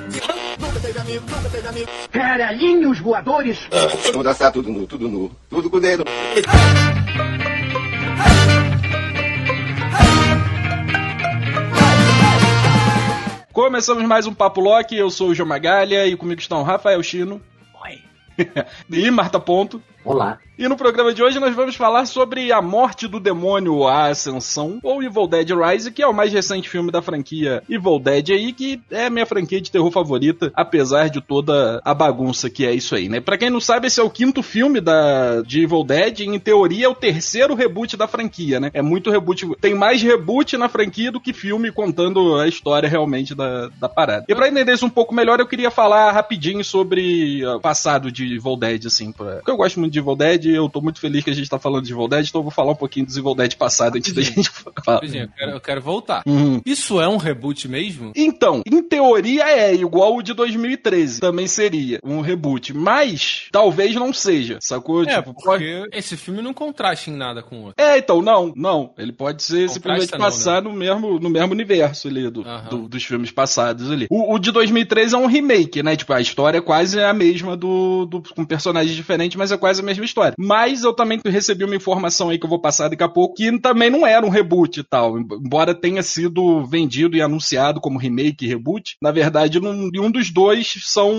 Nunca teve amigo, nunca teve amigo. Caralhinhos voadores. Vamos dançar tudo nu, tudo nu, tudo com o dedo. Começamos mais um Papo Loki, eu sou o João Magalha e comigo estão Rafael Chino. Oi. e Marta Ponto. Olá. E no programa de hoje nós vamos falar sobre a morte do demônio, a ascensão, ou Evil Dead Rise, que é o mais recente filme da franquia Evil Dead aí, que é a minha franquia de terror favorita, apesar de toda a bagunça que é isso aí, né? Pra quem não sabe, esse é o quinto filme da, de Evil Dead, e em teoria é o terceiro reboot da franquia, né? É muito reboot, tem mais reboot na franquia do que filme contando a história realmente da, da parada. E pra entender isso um pouco melhor, eu queria falar rapidinho sobre o passado de Evil Dead, assim, pra... porque eu gosto muito de Evil Dead, eu tô muito feliz que a gente tá falando de Evil Dead, então eu vou falar um pouquinho do Evil Dead passado antes da gente falar. Eu quero, eu quero voltar. Uhum. Isso é um reboot mesmo? Então, em teoria é igual o de 2013. Também seria um reboot. Mas, talvez não seja, sacou? É, Tipo, porque esse filme não contrasta em nada com o outro. É, então, não, não. Ele pode ser Contrasta simplesmente não, passar no, mesmo, no mesmo universo ali do, do- dos filmes passados ali. O, o de 2013 é um remake, né? Tipo, a história é quase a mesma do, do com personagens diferentes, mas é quase a mesma história. Mas eu também recebi uma informação aí que eu vou passar daqui a pouco, que também não era um reboot e tal. Embora tenha sido vendido e anunciado como remake e reboot, na verdade, nenhum dos dois são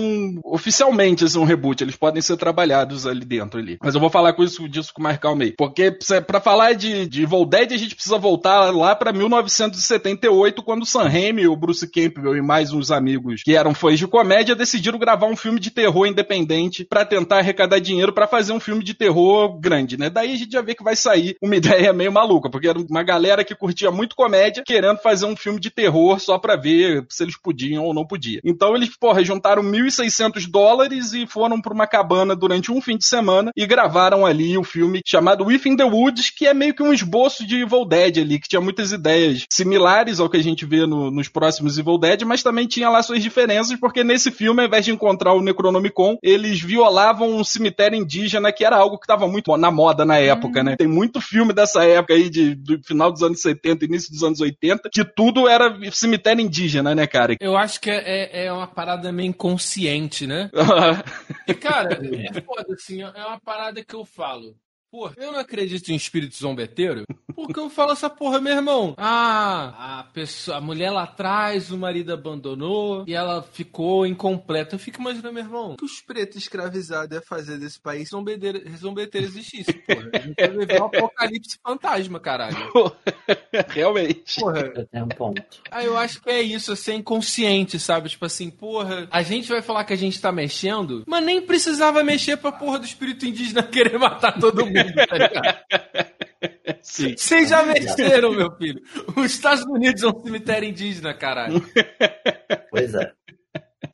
oficialmente assim, um reboot. Eles podem ser trabalhados ali dentro ali. Mas eu vou falar com isso, disso com mais calma aí. Porque se- pra falar de, de Evil Dead, a gente precisa voltar lá pra 1978, quando o Sam Raimi, o Bruce Campbell e mais uns amigos que eram fãs de comédia decidiram gravar um filme de terror independente pra tentar arrecadar dinheiro pra fazer um filme de terror grande, né? Daí a gente já vê que vai sair uma ideia meio maluca, porque era uma galera que curtia muito comédia querendo fazer um filme de terror só pra ver se eles podiam ou não podiam. Então eles, porra, juntaram 1.600 dólares e foram pra uma cabana durante um fim de semana e gravaram ali o filme chamado Within the Woods, que é meio que um esboço de Evil Dead ali, que tinha muitas ideias similares ao que a gente vê no- nos próximos Evil Dead, mas também tinha lá suas diferenças, porque nesse filme, ao invés de encontrar o Necronomicon, eles violavam um cemitério indígena, que era algo que estava muito na moda na época, né? Tem muito filme dessa época aí, de, do final dos anos 70, início dos anos 80, que tudo era cemitério indígena, né, cara? Eu acho que é, é uma parada meio inconsciente, né? E, cara, é foda, assim, é uma parada que eu falo. Porra, eu não acredito em espírito zombeteiro, porque eu falo essa porra, meu irmão. Ah, a pessoa, a mulher lá atrás, o marido abandonou e ela ficou incompleta. Eu fico imaginando, meu irmão, o que os pretos escravizados iam fazer desse país se zombeteiro, zombeteiro existisse, porra? A gente vai viver um apocalipse fantasma, caralho. Realmente. Porra, Eu tenho um ponto. ah, eu acho que é isso, é ser inconsciente, sabe? Tipo assim, porra, a gente vai falar que a gente tá mexendo, mas nem precisava mexer pra porra do espírito indígena querer matar todo mundo, tá ligado? Sim. Vocês já mexeram, meu filho. Os Estados Unidos é um cemitério indígena, caralho. Pois é.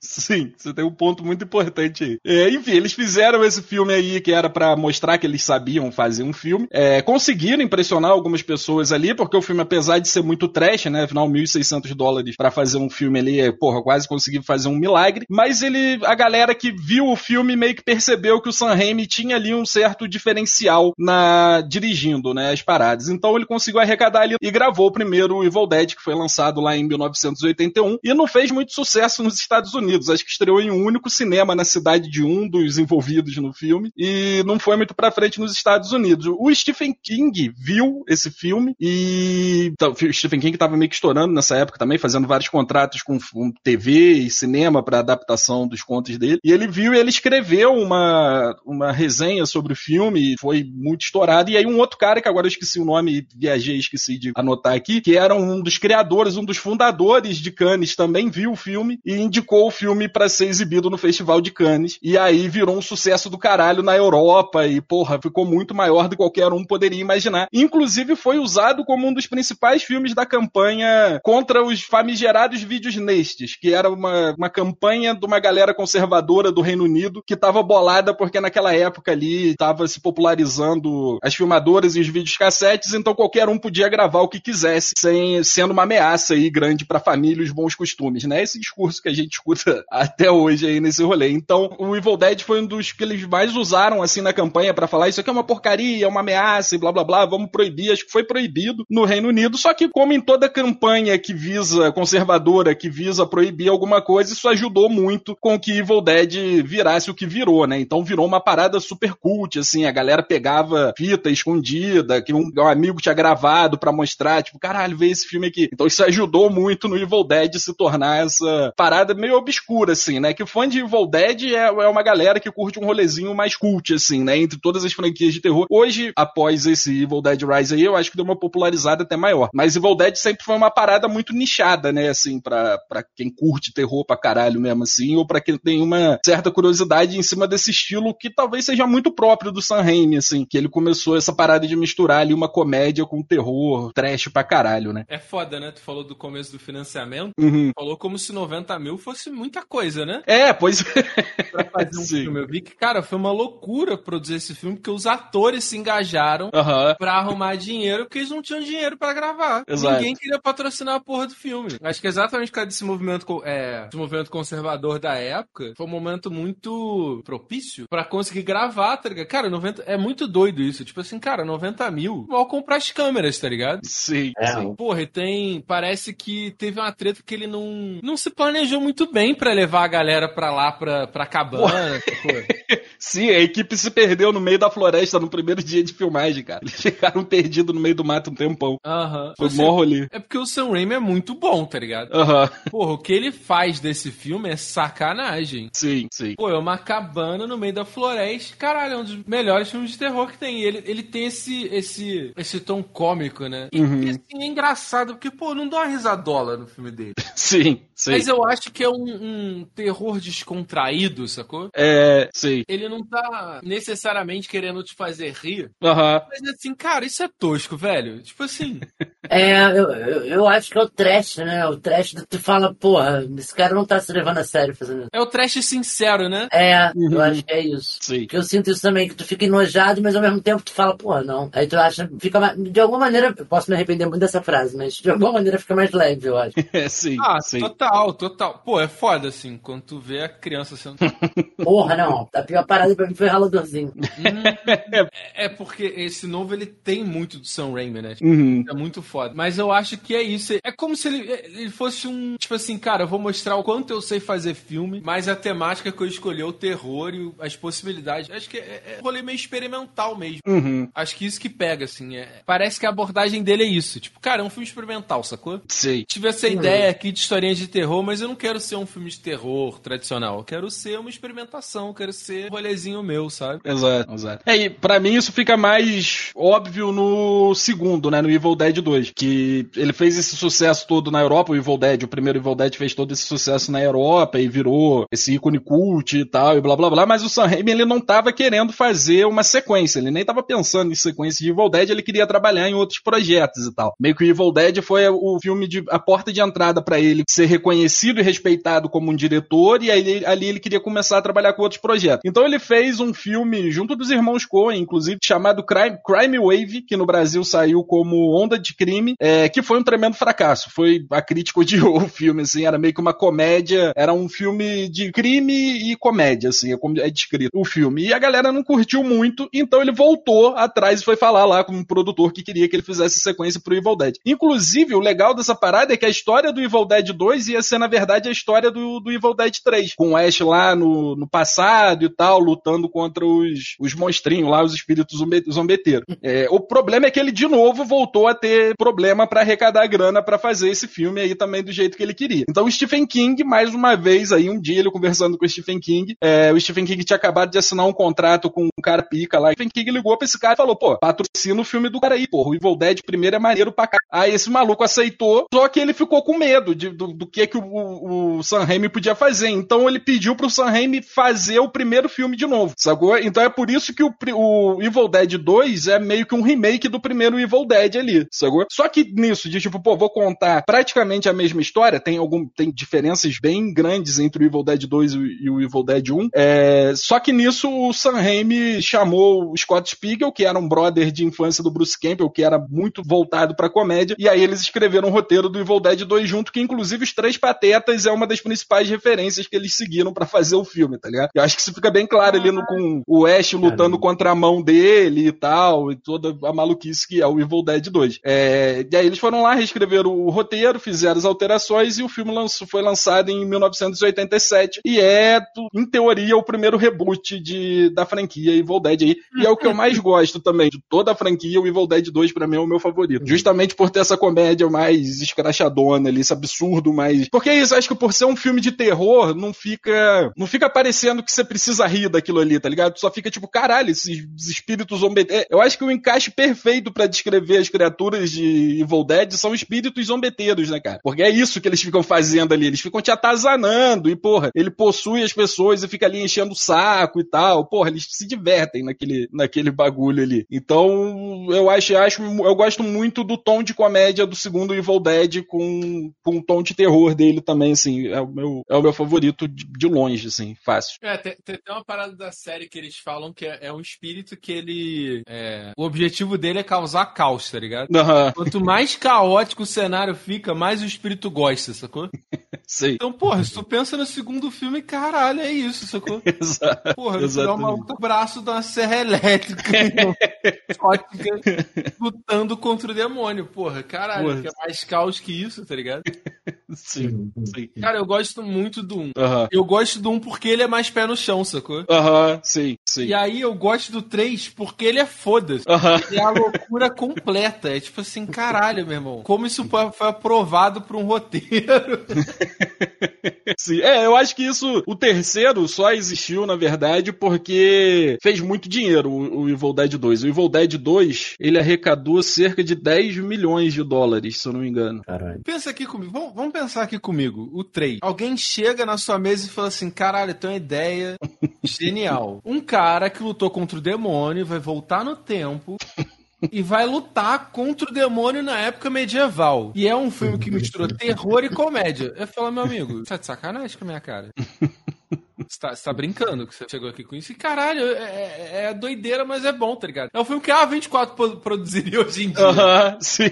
Sim, você tem um ponto muito importante aí. É, enfim, eles fizeram esse filme aí que era pra mostrar que eles sabiam fazer um filme. É, conseguiram impressionar algumas pessoas ali, porque o filme, apesar de ser muito trash, né? Afinal, 1.600 dólares pra fazer um filme ali, é, porra, quase conseguiu fazer um milagre. Mas ele, a galera que viu o filme meio que percebeu que o Sam Raimi tinha ali um certo diferencial na dirigindo, né? As paradas. Então ele conseguiu arrecadar ali e gravou o primeiro Evil Dead, que foi lançado lá em 1981, e não fez muito sucesso nos Estados Unidos. Acho que estreou em um único cinema na cidade de um dos envolvidos no filme e não foi muito pra frente nos Estados Unidos. O Stephen King viu esse filme e então, o Stephen King estava meio que estourando nessa época também, fazendo vários contratos com, TV e cinema para adaptação dos contos dele. E ele viu e ele escreveu uma, uma resenha sobre o filme e foi muito estourado. E aí um outro cara, que agora eu esqueci o nome viajei, esqueci de anotar aqui, que era um dos criadores, um dos fundadores de Cannes, também viu o filme e indicou o filme para ser exibido no Festival de Cannes. E aí virou um sucesso do caralho na Europa e, porra, ficou muito maior do que qualquer um poderia imaginar. Inclusive foi usado como um dos principais filmes da campanha contra os famigerados vídeos nestes, que era uma, uma campanha de uma galera conservadora do Reino Unido que estava bolada porque naquela época ali estava se popularizando as filmadoras e os vídeos cassetes, então qualquer um podia gravar o que quisesse, sem sendo uma ameaça aí grande para família e os bons costumes, né? Esse discurso que a gente escuta até hoje aí nesse rolê. Então, o Evil Dead foi um dos que eles mais usaram assim na campanha para falar isso aqui é uma porcaria, é uma ameaça e blá blá blá, vamos proibir. Acho que foi proibido no Reino Unido, só que como em toda campanha que visa conservadora, que visa proibir alguma coisa, isso ajudou muito com que Evil Dead virasse o que virou, né? Então virou uma parada super cult, assim, a galera pegava fita escondida, que um, um amigo tinha gravado para mostrar, tipo, caralho, vê esse filme aqui. Então isso ajudou muito no Evil Dead se tornar essa parada meio obscura, assim, né? Que fã de Evil Dead é, é uma galera que curte um rolezinho mais cult, assim, né? Entre todas as franquias de terror. Hoje, após esse Evil Dead Rise aí, eu acho que deu uma popularizada até maior. Mas Evil Dead sempre foi uma parada muito nichada, né? Assim, pra, pra quem curte terror pra caralho mesmo, assim, ou pra quem tem uma certa curiosidade em cima desse estilo que talvez seja muito próprio do Sam Raimi, assim, que ele começou essa parada de misturar ali uma comédia com terror, trash pra caralho, né? É foda, né? Tu falou do começo do financiamento, Uhum. falou como se 90 mil fosse muita coisa, né? É, pois Pra fazer um Sim. filme. Eu vi que, cara, foi uma loucura produzir esse filme, porque os atores se engajaram Aham. pra arrumar dinheiro, porque eles não tinham dinheiro pra gravar. Exato. Ninguém queria patrocinar a porra do filme. Acho que exatamente por causa desse movimento, é, esse movimento conservador da época, foi um momento muito propício pra conseguir gravar, tá ligado? Cara, 90, é muito doido isso. Tipo assim, cara, 90 mil, mal comprar as câmeras, tá ligado? Sim, É, sim. Porra, e tem. Parece que teve uma treta que ele não. Não se planejou muito bem pra levar a galera pra lá, pra, pra cabana. Sim, a equipe se perdeu no meio da floresta no primeiro dia de filmagem, cara. Eles ficaram perdidos no meio do mato um tempão. Aham. Foi Assim, mó rolê. É porque o Sam Raimi é muito bom, tá ligado? Aham, Porra, o que ele faz desse filme é sacanagem. sim, sim. Pô, é uma cabana no meio da floresta. Caralho, é um dos melhores filmes de terror que tem. E ele, ele tem esse, esse, esse tom cômico, né? E, Uhum. e, assim, é engraçado, porque, pô, não dá uma risadola no filme dele. Sim, sim. Mas eu acho que é um, um terror descontraído, sacou? É, sim. Ele não tá necessariamente querendo te fazer rir. Aham. Mas assim, cara, isso é tosco, velho. Tipo assim. É, eu, eu, eu acho que é o trash, né? O trash que tu fala, porra, esse cara não tá se levando a sério fazendo isso. É o trash sincero, né? É, Uhum. eu acho que é isso. Sim. Porque eu sinto isso também, que tu fica enojado, mas ao mesmo tempo tu fala, porra, não. Aí tu acha, fica mais, de alguma maneira, eu posso me arrepender muito dessa frase, mas de alguma maneira fica mais leve, eu acho. É, sim, Ah, sim. total, total. Pô, é foda, assim, quando tu vê a criança sendo. Porra, não. A pior parada pra mim foi raladorzinho. é, é porque esse novo ele tem muito do Sam Raimi, né? Uhum. É muito foda. Mas eu acho que é isso. É como se ele, ele fosse um. Tipo assim, cara, eu vou mostrar o quanto eu sei fazer filme, mas a temática que eu escolhi é o terror e as possibilidades. Acho que é, é um rolê meio experimental mesmo. Uhum. Acho que isso que pega, assim. É, parece que a abordagem dele é isso. Tipo, cara, é um filme experimental, sacou? Sim. Tive essa ideia aqui de historinhas de terror, mas eu não quero ser um filme de terror tradicional. Eu quero ser uma experimentação, eu quero ser um rolezinho meu, sabe? Exato, exato. É, e pra mim isso fica mais óbvio no segundo, né? No Evil Dead 2. Que ele fez esse sucesso todo na Europa, o Evil Dead, o primeiro Evil Dead fez todo esse sucesso na Europa e virou esse ícone cult e tal, e blá blá blá. Mas o Sam Raimi, ele não tava querendo fazer uma sequência, ele nem tava pensando em sequência de Evil Dead, ele queria trabalhar em outros projetos e tal. Meio que o Evil Dead foi o filme de a porta de entrada pra ele ser reconhecido e respeitado como um diretor, e aí ali ele queria começar a trabalhar com outros projetos. Então ele fez um filme junto dos irmãos Coen, inclusive, chamado Crime, Crime Wave, que no Brasil saiu como Onda de Crime, é, que foi um tremendo fracasso. Foi a crítica odiou o filme, assim, era meio que uma comédia, era um filme de crime e comédia, assim, é como é descrito o filme. E a galera não curtiu muito, então ele voltou atrás e foi falar lá com um produtor que queria que ele fizesse sequência pro Evil Dead. Inclusive, o legal dessa parada é que a história do Evil Dead 2 ia ser, na verdade, a história do, do Evil Dead 3, com o Ash lá no, no passado e tal, lutando contra os, os monstrinhos lá, os espíritos zombe, zombeteiros. É, o problema é que ele, de novo, voltou a ter problema pra arrecadar grana pra fazer esse filme aí também do jeito que ele queria. Então o Stephen King, mais uma vez, aí um dia ele conversando com o Stephen King, é, o Stephen King tinha acabado de assinar um contrato com um cara pica lá. O Stephen King ligou pra esse cara e falou, pô, patrocina o filme do cara aí, porra. O Evil Dead primeiro é maneiro pra cá. Aí esse maluco aceitou, só que ele ficou com medo de, do, do que que o, o, o Sam Raimi podia fazer. Então ele pediu pro Sam Raimi fazer o primeiro filme filme de novo, sacou? Então é por isso que o, o Evil Dead 2 é meio que um remake do primeiro Evil Dead ali, sacou? Só que nisso, de tipo, pô, vou contar praticamente a mesma história, tem algum, tem diferenças bem grandes entre o Evil Dead 2 e o Evil Dead 1, é, só que nisso o Sam Raimi chamou o Scott Spiegel, que era um brother de infância do Bruce Campbell, que era muito voltado pra comédia, e aí eles escreveram o roteiro do Evil Dead 2 junto, que inclusive os Três Patetas é uma das principais referências que eles seguiram para fazer o filme, tá ligado? Eu acho que isso fica bem claro ali no, com o Ash lutando contra a mão dele e tal, e toda a maluquice que é o Evil Dead 2. É, e aí eles foram lá, reescreveram o roteiro, fizeram as alterações e o filme lançou, foi lançado em 1987 e é, em teoria, o primeiro reboot de, da franquia Evil Dead aí. E é o que eu mais gosto também de toda a franquia, o Evil Dead 2 pra mim é o meu favorito. Justamente por ter essa comédia mais escrachadona ali, esse absurdo mais... Porque é isso, acho que por ser um filme de terror, não fica não fica parecendo que você precisa rir daquilo ali, tá ligado? Só fica tipo, caralho, esses espíritos zombeteiros. É, eu acho que o encaixe perfeito para descrever as criaturas de Evil Dead são espíritos zombeteiros, né, cara? Porque é isso que eles ficam fazendo ali. Eles ficam te atazanando e, porra, ele possui as pessoas e fica ali enchendo o saco e tal. Porra, eles se divertem naquele, naquele bagulho ali. Então, eu acho, acho, eu gosto muito do tom de comédia do segundo Evil Dead com, com o tom de terror dele também, assim. É o meu, é o meu favorito de, de longe, assim, fácil. É, tem, tem uma parada da série que eles falam que é, é um espírito que ele. É, o objetivo dele é causar caos, tá ligado? Uhum. Quanto mais caótico o cenário fica, mais o espírito gosta, sacou? Sei. Então, porra, se tu pensa no segundo filme, caralho, é isso, sacou? Exato. Porra, ele dá uma o braço de uma serra elétrica lutando contra o demônio, porra. Caralho, porra. que é mais caos que isso, tá ligado? Sim, sim. Cara, eu gosto muito do 1. Uhum. Eu gosto do 1 porque ele é mais pé no chão, sacou? Aham, uhum, sim, sim. E aí eu gosto do 3 porque ele é foda-se. Uhum. É a loucura completa. É tipo assim, caralho, meu irmão. Como isso foi aprovado por um roteiro. Sim, é, eu acho que isso, o terceiro só existiu, na verdade, porque fez muito dinheiro o, o Evil Dead 2. O Evil Dead 2, ele arrecadou cerca de 10 milhões de dólares, se eu não me engano. Caralho. Pensa aqui comigo, vamos, vamos pensar aqui comigo, o 3. Alguém chega na sua mesa e fala assim, caralho, tem uma ideia genial. Um cara que lutou contra o demônio vai voltar no tempo e vai lutar contra o demônio na época medieval. E é um filme que mistura terror e comédia. Eu falo, meu amigo, tá de sacanagem com a minha cara. Você tá, você tá, brincando que você chegou aqui com isso. E caralho, é, é, é, doideira, mas é bom, tá ligado? É um filme que a A24 produziria hoje em dia. Aham, uh -huh, sim.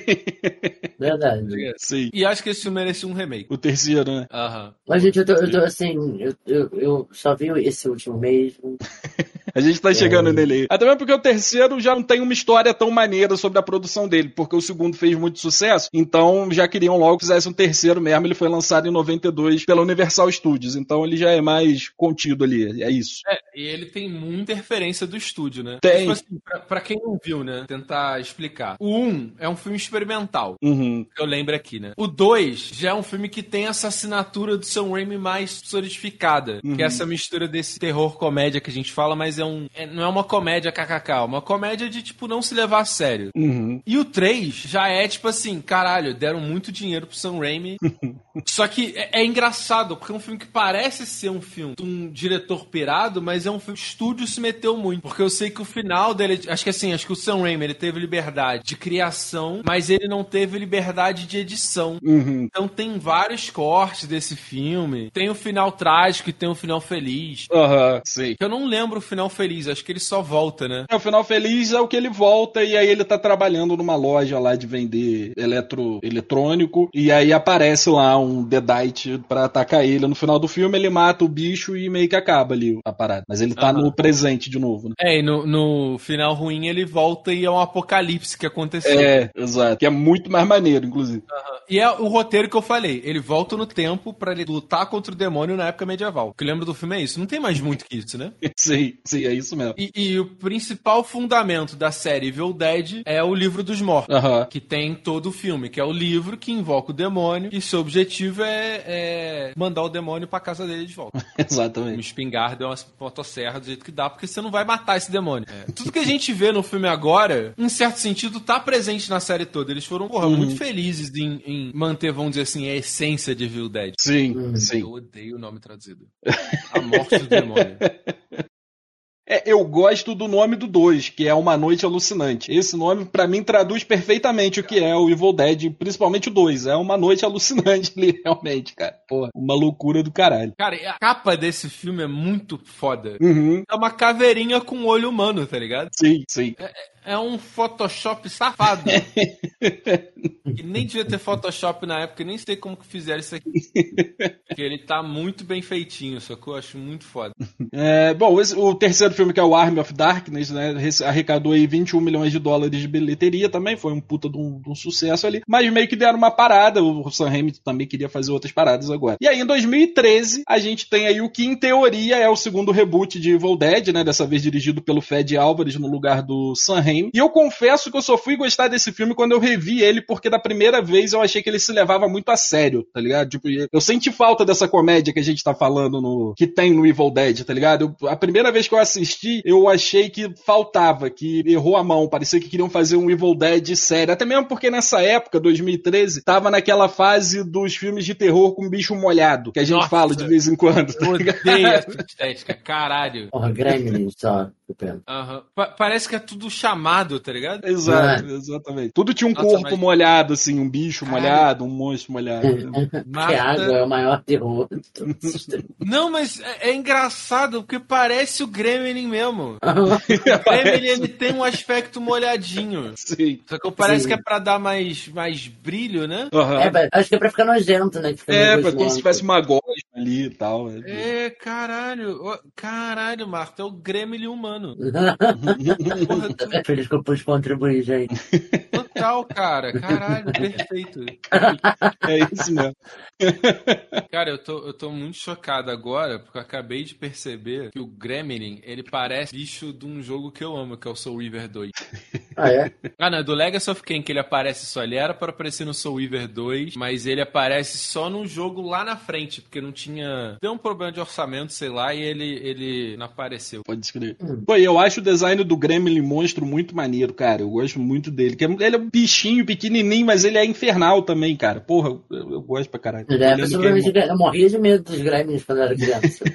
Verdade. Sim. E acho que esse filme merecia um remake. O terceiro, né? Aham. Uh -huh. Mas, gente, eu tô, eu tô assim, eu, eu, eu, só vi esse último mesmo. A gente tá chegando é. nele aí. Até mesmo porque o terceiro já não tem uma história tão maneira sobre a produção dele, porque o segundo fez muito sucesso, então já queriam logo que fizesse um terceiro mesmo. Ele foi lançado em 92 pela Universal Studios, então ele já é mais contido ali, é isso. É, e ele tem muita interferência do estúdio, né? Tem. Tipo assim, pra, pra, quem não viu, né? Tentar explicar. O 1 é um filme experimental, uhum. eu lembro aqui, né? O 2 já é um filme que tem essa assinatura do Sam Raimi mais solidificada, uhum. que é essa mistura desse terror-comédia que a gente fala, mas é um. É, não é uma comédia kkk, é uma comédia de, tipo, não se levar a sério. Uhum. E o 3 já é, tipo assim, caralho, deram muito dinheiro pro Sam Raimi. Só que é, é, engraçado, porque é um filme que parece ser um filme de um diretor pirado, mas é um filme que o estúdio se meteu muito. Porque eu sei que o final dele. Acho que assim, acho que o Sam Raimi ele teve liberdade de criação, mas ele não teve liberdade de edição. Uhum. Então tem vários cortes desse filme. Tem o final trágico e tem o final feliz. Aham, uhum, sim. Eu não lembro o final feliz, acho que ele só volta, né? É, o final feliz é o que ele volta e aí ele tá trabalhando numa loja lá de vender eletro, eletrônico e aí aparece lá um Deadite pra atacar ele. No final do filme ele mata o bicho e meio que acaba ali a parada. Mas ele tá uhum. no presente de novo, né? É, e no, no final ruim ele volta e é um apocalipse que aconteceu. É, exato. Que é muito mais maneiro, inclusive. Uhum. E é o roteiro que eu falei. Ele volta no tempo ele lutar contra o demônio na época medieval. O que eu lembro do filme é isso. Não tem mais muito que isso, né? sim, sim, é isso mesmo. E, e, o principal fundamento da série Evil Dead é o livro dos mortos. Uhum. Que tem todo o filme, que é o livro que invoca o demônio e seu objetivo é, é mandar o demônio pra casa dele de volta. Exatamente. Uma espingarda, uma motosserra do jeito que dá, porque você não vai matar esse demônio. É. Tudo que a gente vê no filme agora, em certo sentido, tá presente na série toda. Eles foram, porra, uhum. muito felizes em, em, manter, vamos dizer assim, a essência de Evil Dead. Sim, uhum. sim. Eu odeio o nome traduzido. A morte do demônio. É, eu gosto do nome do 2, que é Uma Noite Alucinante. Esse nome, para mim, traduz perfeitamente o que é o Evil Dead, principalmente o 2. É uma noite alucinante ali, realmente, cara. Pô, uma loucura do caralho. Cara, a capa desse filme é muito foda. Uhum. É uma caveirinha com olho humano, tá ligado? Sim, sim. É um Photoshop safado. nem devia ter Photoshop na época, nem sei como que fizeram isso aqui. Porque ele tá muito bem feitinho, só que eu acho muito foda. É, bom, esse- o terceiro filme, que é o Army of Darkness, né, arrecadou aí 21 milhões de dólares de bilheteria também, foi um puta de um, de um sucesso ali, mas meio que deram uma parada, o Sam Raimi também queria fazer outras paradas agora. E aí, em 2013, a gente tem aí o que, em teoria, é o segundo reboot de Evil Dead, né, dessa vez dirigido pelo Fed Álvares no lugar do Sam Raimi, e eu confesso que eu só fui gostar desse filme quando eu revi ele, porque da primeira vez eu achei que ele se levava muito a sério, tá ligado? Tipo, eu senti falta dessa comédia que a gente tá falando no que tem no Evil Dead, tá ligado? Eu- a primeira vez que eu assisti, eu achei que faltava, que errou a mão, parecia que queriam fazer um Evil Dead sério, até mesmo porque nessa época, 2013, tava naquela fase dos filmes de terror com bicho molhado, que a gente Nossa. fala de vez em quando, tá odeio essa estética, caralho. Porra, Gremlins, pena. Aham. Pa- parece que é tudo chamado, tá ligado? Exato, exatamente. Tudo tinha um Nossa, corpo mas- molhado, assim, um bicho molhado, um monstro molhado. Que água é o maior terror. de todos os tempos. Não, mas é, é engraçado, porque parece o Gremlin mesmo. O Gremlin, ele tem um aspecto molhadinho. Sim. Só que parece Sim. que é pra dar mais, mais brilho, né? Aham. É, acho que é pra ficar nojento, né? fica É, pra como se tivesse uma gosma ali e tal. É. É, caralho. Caralho, Marta, é o Gremlin humano. Porra, tu- Feliz que eu pude contribuir, gente. total, cara. Caralho, perfeito. É isso mesmo. Cara, eu tô, eu tô muito chocado agora, porque eu acabei de perceber que o Gremlin, ele parece bicho de um jogo que eu amo, que é o Soul Weaver 2. Ah, é? Ah, não, é do Legacy of Kain que ele aparece só. Ele era para aparecer no Soul Weaver 2, mas ele aparece só num jogo lá na frente, porque não tinha. Deu um problema de orçamento, sei lá, e ele, ele não apareceu. Pode escrever. Pô, e eu acho o design do Gremlin monstro muito maneiro, cara. Eu gosto muito dele. é- Ele é um bichinho pequenininho, mas ele é infernal também, cara. Porra, eu, eu gosto pra caralho. É, Olhando pessoalmente, quem- eu morria de medo dos Gremlins quando eu era criança.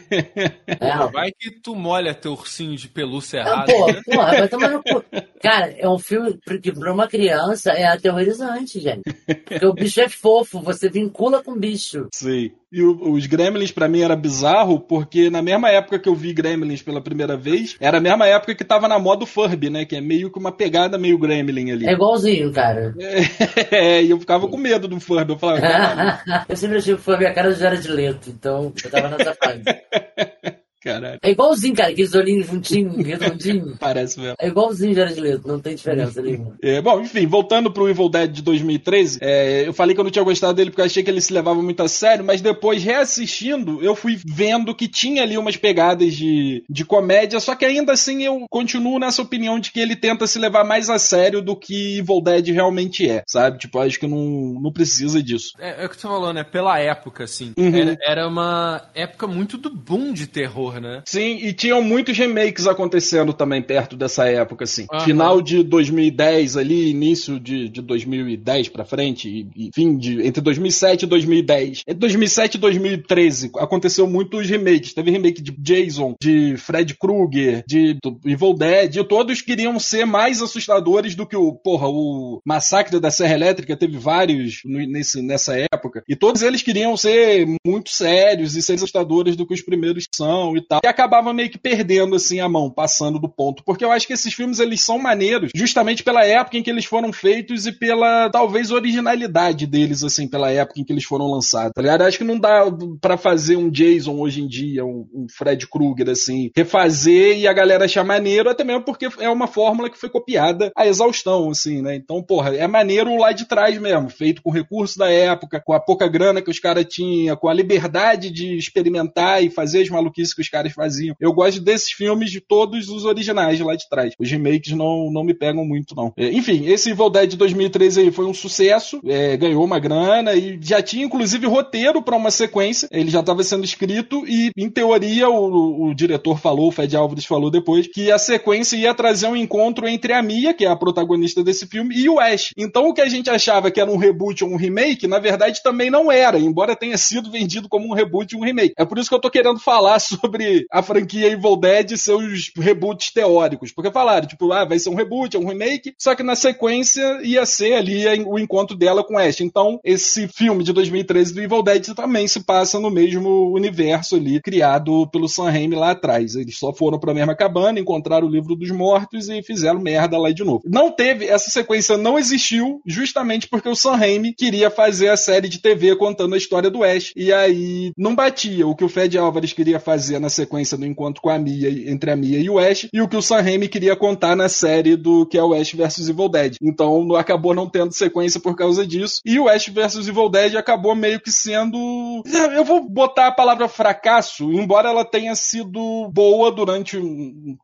É, Vai que tu molha teu ursinho de pelúcia Ah, errado. pô, né? porra, vai tomar no cu. Cara, é um filme que pra uma criança é aterrorizante, gente. Porque o bicho é fofo, você vincula com o bicho. Sim. E o- os Gremlins pra mim era bizarro, porque na mesma época que eu vi Gremlins pela primeira vez, era a mesma época que tava na moda o Furby, né? Que é meio que uma pegada meio Gremlin ali. É igualzinho, cara. É, e eu ficava com medo do Furby. Eu falava, eu sempre achei que foi a cara do Jared Leto, então eu tava nessa fase. caralho. É igualzinho, cara, aqueles olhinhos juntinhos, redondinhos. Parece mesmo. É igualzinho Jared Leto, não tem diferença nenhuma. É, bom, enfim, voltando pro Evil Dead de 2013, é, eu falei que eu não tinha gostado dele porque eu achei que ele se levava muito a sério, mas depois, reassistindo, eu fui vendo que tinha ali umas pegadas de, de comédia, só que ainda assim eu continuo nessa opinião de que ele tenta se levar mais a sério do que Evil Dead realmente é, sabe? Tipo, acho que não, não precisa disso. É, é o que tu falou, né? Pela época, assim. Uhum. Era, era uma época muito do boom de terror, né? Sim, e tinham muitos remakes acontecendo também perto dessa época, assim. Final de 2010 ali, início de, de 2010 pra frente, e, e fim de entre 2007 e 2010. Entre 2007 e 2013 aconteceu muitos remakes. Teve remake de Jason, de Fred Krueger, de Evil Dead, e todos queriam ser mais assustadores do que o, porra, o Massacre da Serra Elétrica teve vários nesse, nessa época, e todos eles queriam ser muito sérios e ser assustadores do que os primeiros são e tal. E acabava meio que perdendo assim a mão, passando do ponto, porque eu acho que esses filmes eles são maneiros justamente pela época em que eles foram feitos e pela talvez originalidade deles assim, pela época em que eles foram lançados. Tá ligado? Eu acho que não dá pra fazer um Jason hoje em dia, um, um Fred Krueger assim, refazer e a galera achar maneiro, até mesmo porque é uma fórmula que foi copiada à exaustão assim, né? Então, porra, é maneiro lá de trás mesmo, feito com recursos da época, com a pouca grana que os caras tinham, com a liberdade de experimentar e fazer as maluquices que os caras faziam. Eu gosto desses filmes de todos os originais lá de trás. Os remakes não, não me pegam muito, não. É, enfim, esse Evil Dead de 2013 aí foi um sucesso, é, ganhou uma grana e já tinha inclusive roteiro para uma sequência. Ele já estava sendo escrito e, em teoria, o, o diretor falou, o Fed Álvares falou depois, que a sequência ia trazer um encontro entre a Mia, que é a protagonista desse filme, e o Ash. Então o que a gente achava que era um reboot ou um remake, na verdade também não era, embora tenha sido vendido como um reboot e um remake. É por isso que eu tô querendo falar sobre sobre a franquia Evil Dead e seus reboots teóricos. Porque falaram, tipo, ah, vai ser um reboot, é um remake, só que na sequência ia ser ali o encontro dela com Ash. Então, esse filme de 2013 do Evil Dead também se passa no mesmo universo ali, criado pelo Sam Raimi lá atrás. Eles só foram pra mesma cabana, encontraram o livro dos mortos e fizeram merda lá de novo. Não teve, essa sequência não existiu, justamente porque o Sam Raimi queria fazer a série de TV contando a história do Ash. E aí não batia o que o Fred Álvares queria fazer na sequência do encontro com a Mia, entre a Mia e o Ash, e o que o Sam Raimi queria contar na série do que é o Ash vs Evil Dead. Então acabou não tendo sequência por causa disso. E o Ash vs Evil Dead acabou meio que sendo. Eu vou botar a palavra fracasso, embora ela tenha sido boa durante.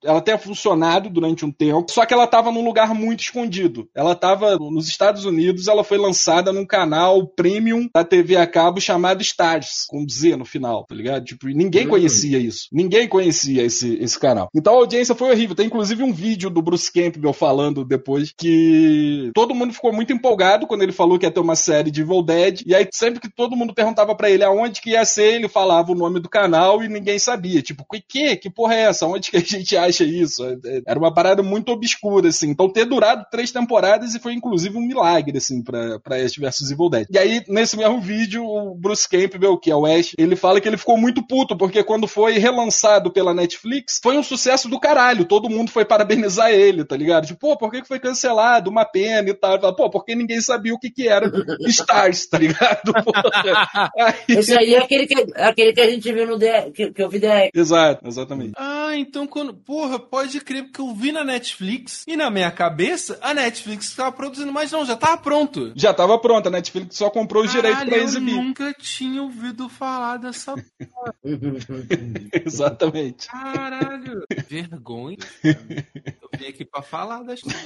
Ela tenha funcionado durante um tempo, só que ela estava num lugar muito escondido. Ela estava nos Estados Unidos, ela foi lançada num canal premium da TV a cabo chamado Stars, com Z no final, tá ligado? Tipo, ninguém conhecia isso. Ninguém conhecia esse, esse canal. Então a audiência foi horrível. Tem inclusive um vídeo do Bruce Campbell falando depois que todo mundo ficou muito empolgado quando ele falou que ia ter uma série de Evil Dead. E aí, sempre que todo mundo perguntava para ele aonde que ia ser, ele falava o nome do canal e ninguém sabia. Tipo, que? Que porra é essa? Onde que a gente acha isso? É, é, era uma parada muito obscura, assim. Então, ter durado três temporadas e foi inclusive um milagre, assim, pra, pra Ash vs Evil Dead. E aí, nesse mesmo vídeo, o Bruce Campbell, que é o Ash, ele fala que ele ficou muito puto, porque quando foi relançado pela Netflix, foi um sucesso do caralho. Todo mundo foi parabenizar ele, tá ligado? Tipo, pô, por que foi cancelado? Uma pena e tal. Fala, pô, porque ninguém sabia o que que era Stars, tá ligado? aí... Esse aí é aquele que, aquele que a gente viu no The, que, que eu vi The Exato, exatamente. Ah, então quando. Porra, pode crer, porque eu vi na Netflix e na minha cabeça a Netflix estava produzindo, mas não, já tava pronto. Já tava pronto, a Netflix só comprou os direitos pra exibir. Eu nunca tinha ouvido falar dessa porra. Exatamente. Caralho, vergonha. Eu vim aqui pra falar das coisas.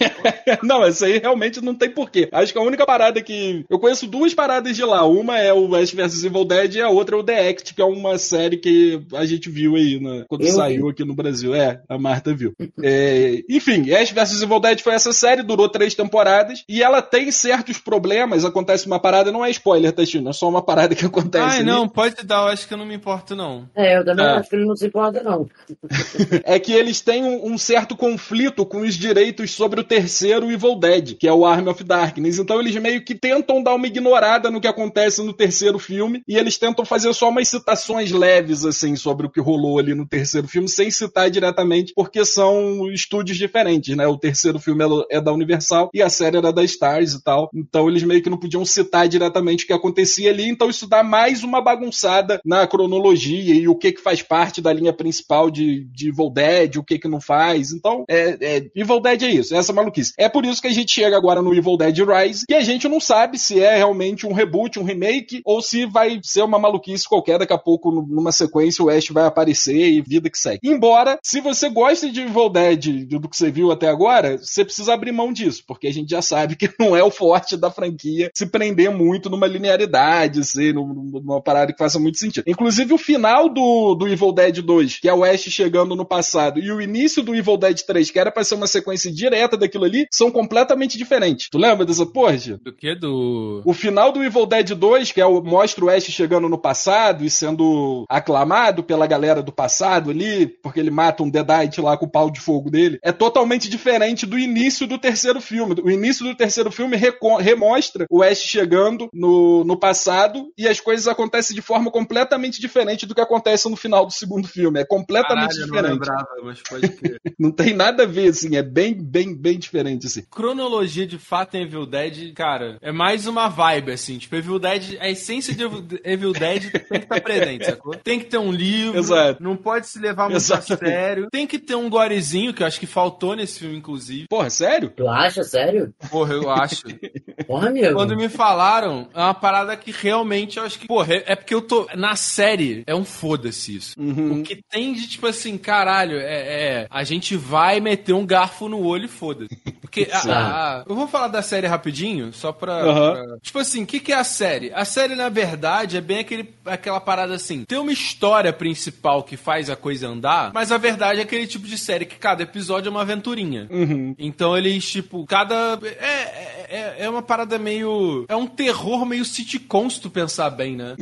não, isso aí realmente não tem porquê. Acho que a única parada que. Eu conheço duas paradas de lá. Uma é o Ash vs Evil Dead e a outra é o The Act, que é uma série que a gente viu aí né, quando eu saiu vi. aqui no Brasil. É, a Marta viu. É, enfim, Ash vs Evil Dead foi essa série, durou três temporadas e ela tem certos problemas. Acontece uma parada, não é spoiler, tá, Chino? É só uma parada que acontece. Ai, ali. não, pode dar, eu acho que eu não me importo, não. É, eu também é. acho que ele não se importa, não. é que eles têm um, um certo conflito com os direitos sobre o terceiro Evil Dead, que é o Army of Darkness. Então eles meio que tentam dar uma ignorada no que acontece no terceiro filme e eles tentam fazer só umas citações leves, assim, sobre o que rolou ali no terceiro filme, sem citar diretamente, porque são estúdios diferentes, né? O terceiro filme é da Universal e a série era da Stars e tal. Então eles meio que não podiam citar diretamente o que acontecia ali, então isso dá mais uma bagunçada na cronologia e o que que faz parte da linha principal de, de Evil Dead, o que que não faz. Então, é, é, Evil Dead é isso, é essa maluquice. É por isso que a gente chega agora no Evil Dead Rise, que a gente não sabe se é realmente um reboot, um remake, ou se vai ser uma maluquice qualquer, daqui a pouco, numa sequência, o Ash vai aparecer e vida que segue. Embora, se você gosta de Evil Dead, do que você viu até agora, você precisa abrir mão disso, porque a gente já sabe que não é o forte da franquia se prender muito numa linearidade, assim, numa parada que faça muito sentido. Inclusive, o final do, do Evil Dead 2, que é o Ash chegando no passado, e o início do Evil Dead 3, que era pra ser uma sequência direta daquilo ali, são completamente diferentes. Tu lembra dessa porra? Do que? Do. O final do Evil Dead 2, que é o mostra o Ash chegando no passado e sendo aclamado pela galera do passado ali, porque ele mata um Deadite lá com o pau de fogo dele, é totalmente diferente do início do terceiro filme. O início do terceiro filme remostra o Ash chegando no, no passado e as coisas acontecem de forma completamente diferente do que acontece no final do segundo filme. É completamente Caralho, diferente. Não, lembrava, mas pode não tem nada a ver, assim, é bem, bem, bem diferente, assim. Cronologia de fato em Evil Dead, cara, é mais uma vibe, assim. Tipo, Evil Dead, a essência de Evil Dead tem que estar presente, sacou? Tem que ter um livro, Exato. não pode se levar muito Exato. Sério. Tem que ter um gorezinho, que eu acho que faltou nesse filme, inclusive. Porra, sério? Tu acha, sério? Porra, eu acho. Porra, meu. Quando me falaram, é uma parada que realmente eu acho que. Porra, é, é porque eu tô. Na série, é um foda-se isso. Uhum. O que tem de, tipo assim, caralho, é, é. A gente vai meter um garfo no olho e foda-se. Porque a, a, eu vou falar da série rapidinho, só pra. Uhum. pra... Tipo assim, o que, que é a série? A série, na verdade, é bem aquele, aquela parada assim. Tem uma história principal que faz a coisa andar, mas a verdade é aquele tipo de série que cada episódio é uma aventurinha. Uhum. Então eles, tipo, cada. É, é, é, é uma parada meio. É um terror meio sitcom, se tu pensar bem, né?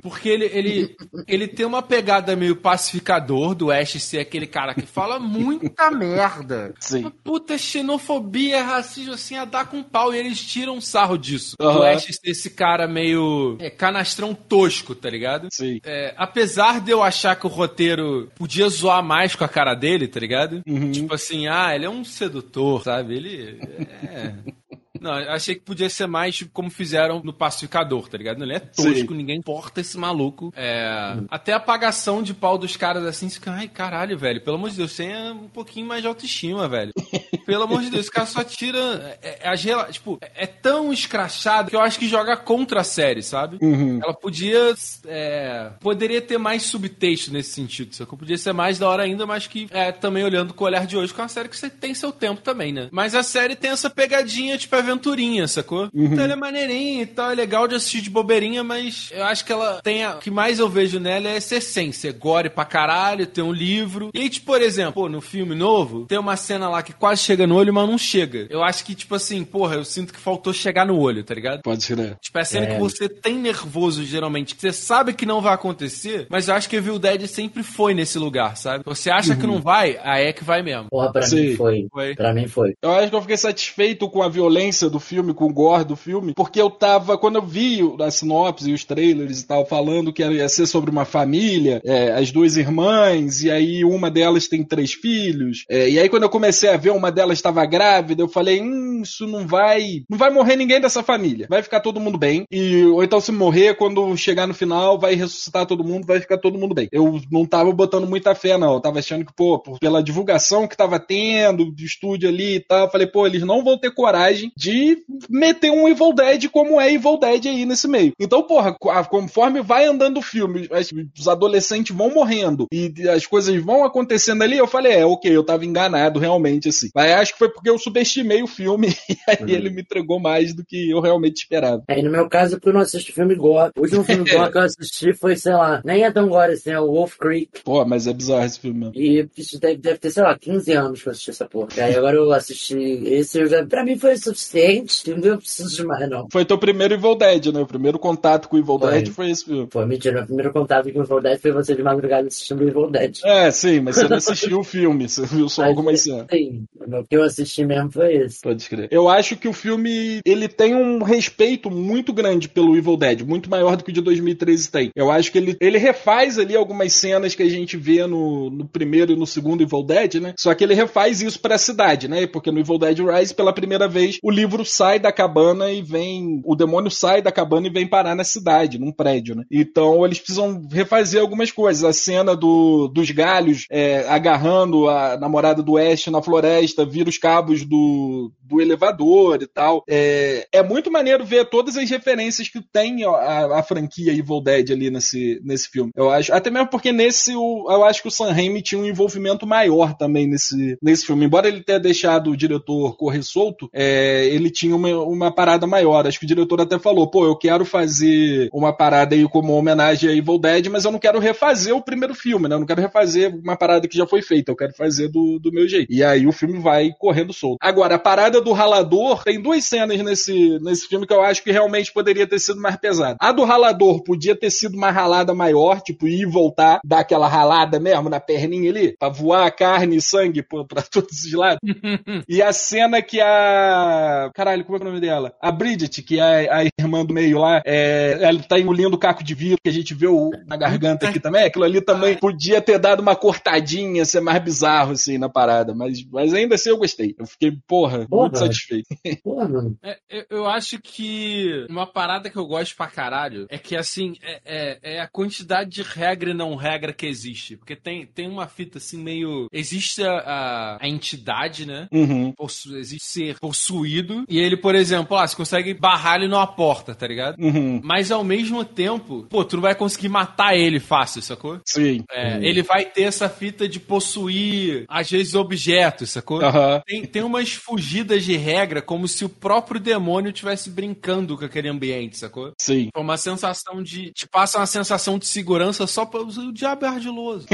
Porque ele, ele, ele tem uma pegada meio pacificador do Ash ser aquele cara que fala muita merda. Sim. Uma puta xenofobia, racismo, assim, a dar com pau. E eles tiram sarro disso. Aham. Do Ash ser esse cara meio é, canastrão tosco, tá ligado? Sim. É, apesar de eu achar que o roteiro podia zoar mais com a cara dele, tá ligado? Tipo assim, ah, ele é um sedutor, sabe? Ele é. Não, achei que podia ser mais tipo, como fizeram no Pacificador, tá ligado? Ele é tosco, Sim. ninguém importa esse maluco. É. Até a apagação de pau dos caras assim, fica, ai caralho, velho, pelo amor de Deus, tenha um pouquinho mais de autoestima, velho. Pelo amor de Deus, esse cara só tira. É, é, as rela- tipo, é tão escrachado que eu acho que joga contra a série, sabe? Ela podia. é, poderia ter mais subtexto nesse sentido, sacou? Podia ser mais da hora ainda, mas que é, também olhando com o olhar de hoje, que é uma série que você tem seu tempo também, né? Mas a série tem essa pegadinha, tipo, aventurinha, sacou? Então ela é maneirinha e tal, é legal de assistir de bobeirinha, mas eu acho que ela tem. A, o que mais eu vejo nela é essa essência. É gore pra caralho, tem um livro. E aí, tipo, por exemplo, pô, no filme novo, tem uma cena lá que quase chega no olho, mas não chega. Eu acho que, tipo assim, porra, eu sinto que faltou chegar no olho, tá ligado? Pode ser, né? Tipo, é a cena É. que você tem nervoso, geralmente, que você sabe que não vai acontecer, mas eu acho que Evil Dead sempre foi nesse lugar, sabe? Você acha que não vai, aí é que vai mesmo. Porra, pra Sim. mim foi. Foi. Pra mim foi. Eu acho que eu fiquei satisfeito com a violência do filme, com o gore do filme, porque eu tava, quando eu vi a sinopse e os trailers e tal, falando que ia ser sobre uma família, é, as duas irmãs, e aí uma delas tem três filhos, é, e aí quando eu comecei a ver uma delas estava grávida, eu falei, hum, isso não vai, não vai morrer ninguém dessa família, vai ficar todo mundo bem, e, ou então se morrer, quando chegar no final, vai ressuscitar todo mundo, vai ficar todo mundo bem. Eu não tava botando muita fé, não, eu tava achando que, pô, pela divulgação que tava tendo, do estúdio ali e tal, eu falei, pô, eles não vão ter coragem de meter um Evil Dead como é Evil Dead aí nesse meio. Então, porra, conforme vai andando o filme, as- os adolescentes vão morrendo e as coisas vão acontecendo ali, eu falei, é, ok, eu tava enganado realmente, assim. Mas acho que foi porque eu subestimei o filme e aí ele me entregou mais do que eu realmente esperava. É, e no meu caso, porque eu não assisto filme gore. O último filme gore que eu assisti foi, sei lá, nem é tão gore assim, é o Wolf Creek. Pô, mas é bizarro esse filme mesmo. E isso deve, deve ter, sei lá, 15 anos que eu assisti essa porra. E aí agora eu assisti esse, eu já, pra mim foi o suficiente, não preciso de mais, não. Foi teu primeiro Evil Dead, né? O primeiro contato com o Evil Foi. Dead foi esse filme. Pô, mentira, meu primeiro contato com o Evil Dead foi você de madrugada assistindo o Evil Dead. É, sim, mas você não assistiu o filme, você viu só Mas, algumas cenas. Sim, o que eu assisti mesmo foi esse. Pode crer. Eu acho que o filme ele tem um respeito muito grande pelo Evil Dead, muito maior do que o de 2013 tem. Eu acho que ele, ele refaz ali algumas cenas que a gente vê no, no primeiro e no segundo Evil Dead, né? Só que ele refaz isso pra cidade, né? Porque no Evil Dead Rise, pela primeira vez, o livro sai da cabana e vem. O demônio sai da cabana e vem parar na cidade, num prédio, né? Então eles precisam refazer algumas coisas. A cena do, dos galhos é, agarrando a namorada do Ash na floresta, vira os cabos do, do elevador e tal. É, é muito maneiro ver todas as referências que tem a, a, a franquia Evil Dead ali nesse, nesse filme. Eu acho, até mesmo porque nesse o- eu acho que o Sam Raimi tinha um envolvimento maior também nesse, nesse filme. Embora ele tenha deixado o diretor correr solto, é, ele tinha uma, uma parada maior. Acho que o diretor até falou, pô, eu quero fazer uma parada aí como homenagem a Evil Dead, mas eu não quero refazer o primeiro filme, né? Eu não quero refazer uma parada que já foi feita, eu quero fazer do, do meu jeito. E aí o filme vai correndo solto. Agora, a parada do ralador, tem duas cenas nesse, nesse filme que eu acho que realmente poderia ter sido mais pesada. A do ralador podia ter sido uma ralada maior, tipo, ir e voltar, dar aquela ralada mesmo na perninha ali, pra voar carne e sangue pô, pra todos os lados. E a cena que a. Caralho, como é é o nome dela? A Bridget, que é a irmã do meio lá, é... ela tá engolindo o caco de vidro que a gente vê o- na garganta aqui também. Aquilo ali também podia ter dado uma cortadinha, ser mais bizarro assim na parada. Mas, mas ainda assim eu gostei. Eu fiquei, porra, Porra. muito satisfeito. Porra, mano. É, eu, eu acho que uma parada que eu gosto pra caralho é que, assim, é, é- é a quantidade de regra e não regra que existe. Porque tem, tem uma fita, assim, meio... Existe a, a, a entidade, né? Uhum. Possu- existe ser possuído. E ele, por exemplo, ah, você consegue barrar ele numa porta, tá ligado? Uhum. Mas ao mesmo tempo, pô, tu não vai conseguir matar ele fácil, sacou? Sim. É, Ele vai ter essa fita de possuir, às vezes, objetos, sacou? Aham. Tem, tem umas fugidas de regra, como se o próprio demônio estivesse brincando com aquele ambiente, sacou? Sim. É uma sensação de. Te passa uma sensação de segurança só para o diabo é ardiloso.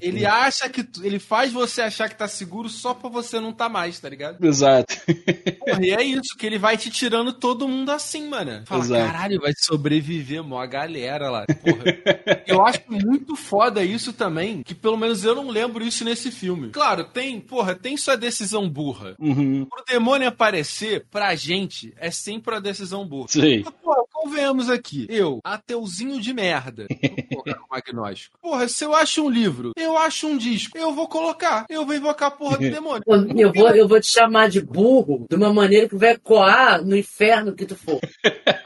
ele acha que. Ele faz você achar que tá seguro só pra você não tá mais, tá ligado? Exato. Porra, e é isso, que ele vai te tirando todo mundo assim, mano. Fala, Exato. caralho, vai sobreviver mó galera lá. Porra. eu acho muito foda isso também, que pelo menos eu não lembro isso nesse filme. Claro, tem, porra, tem sua decisão burra. Uhum. Pro demônio aparecer, pra gente, é sempre a decisão burra. Sim. Mas, Porra, convenhamos aqui. Eu, ateuzinho de merda. Colocar um agnóstico. Porra, se eu acho um livro, eu acho um disco, eu vou colocar. Eu vou invocar a porra do demônio. Pô, Eu vou, eu vou te chamar de burro de uma maneira que vai coar no inferno que tu for.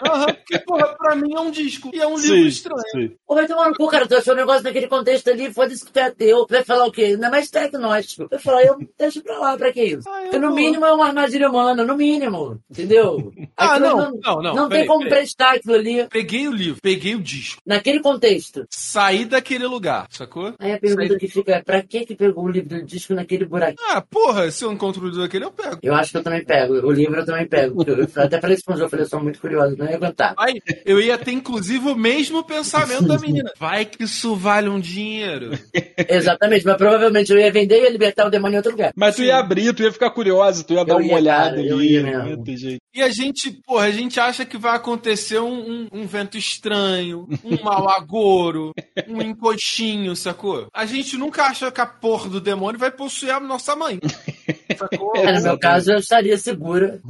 Aham, porque, porra, pra mim é um disco. E é um livro Sim, estranho. sim. Pô, vai tomar no cu, cara. Tu achou um negócio naquele contexto ali, foda-se que tu é ateu. Tu vai falar o quê? Ainda mais tecnóstico. Vai falar, eu deixa pra lá, pra que isso? Ah, eu Porque no vou. mínimo é uma armadilha humana, no mínimo. Entendeu? Ah, não, não, não, Não peraí, tem como peraí. prestar aquilo ali Peguei o livro, peguei o disco, naquele contexto. saí daquele lugar, sacou? Aí a pergunta Saí- que fica é, pra que que pegou o livro do disco naquele buraco? Ah, porra, se eu encontro o livro daquele, eu pego. Eu acho que eu também pego. O livro eu também pego. eu- até falei isso com o João, eu falei, eu sou muito curioso, não ia aguentar. Aí, eu ia ter, inclusive, o mesmo pensamento da menina. Vai que isso vale um dinheiro. Exatamente, mas provavelmente eu ia vender e ia libertar o demônio em outro lugar. Mas tu ia abrir, tu ia ficar curiosa, tu ia dar Eu uma ia, olhada cara, eu ali. jeito. E a gente, porra, a gente acha que vai acontecer um, um- um vento estranho, um mau agouro, um encoxinho, sacou? A gente nunca acha que a porra do demônio vai possuir a nossa mãe. Sacou? É, no meu caso, eu estaria segura.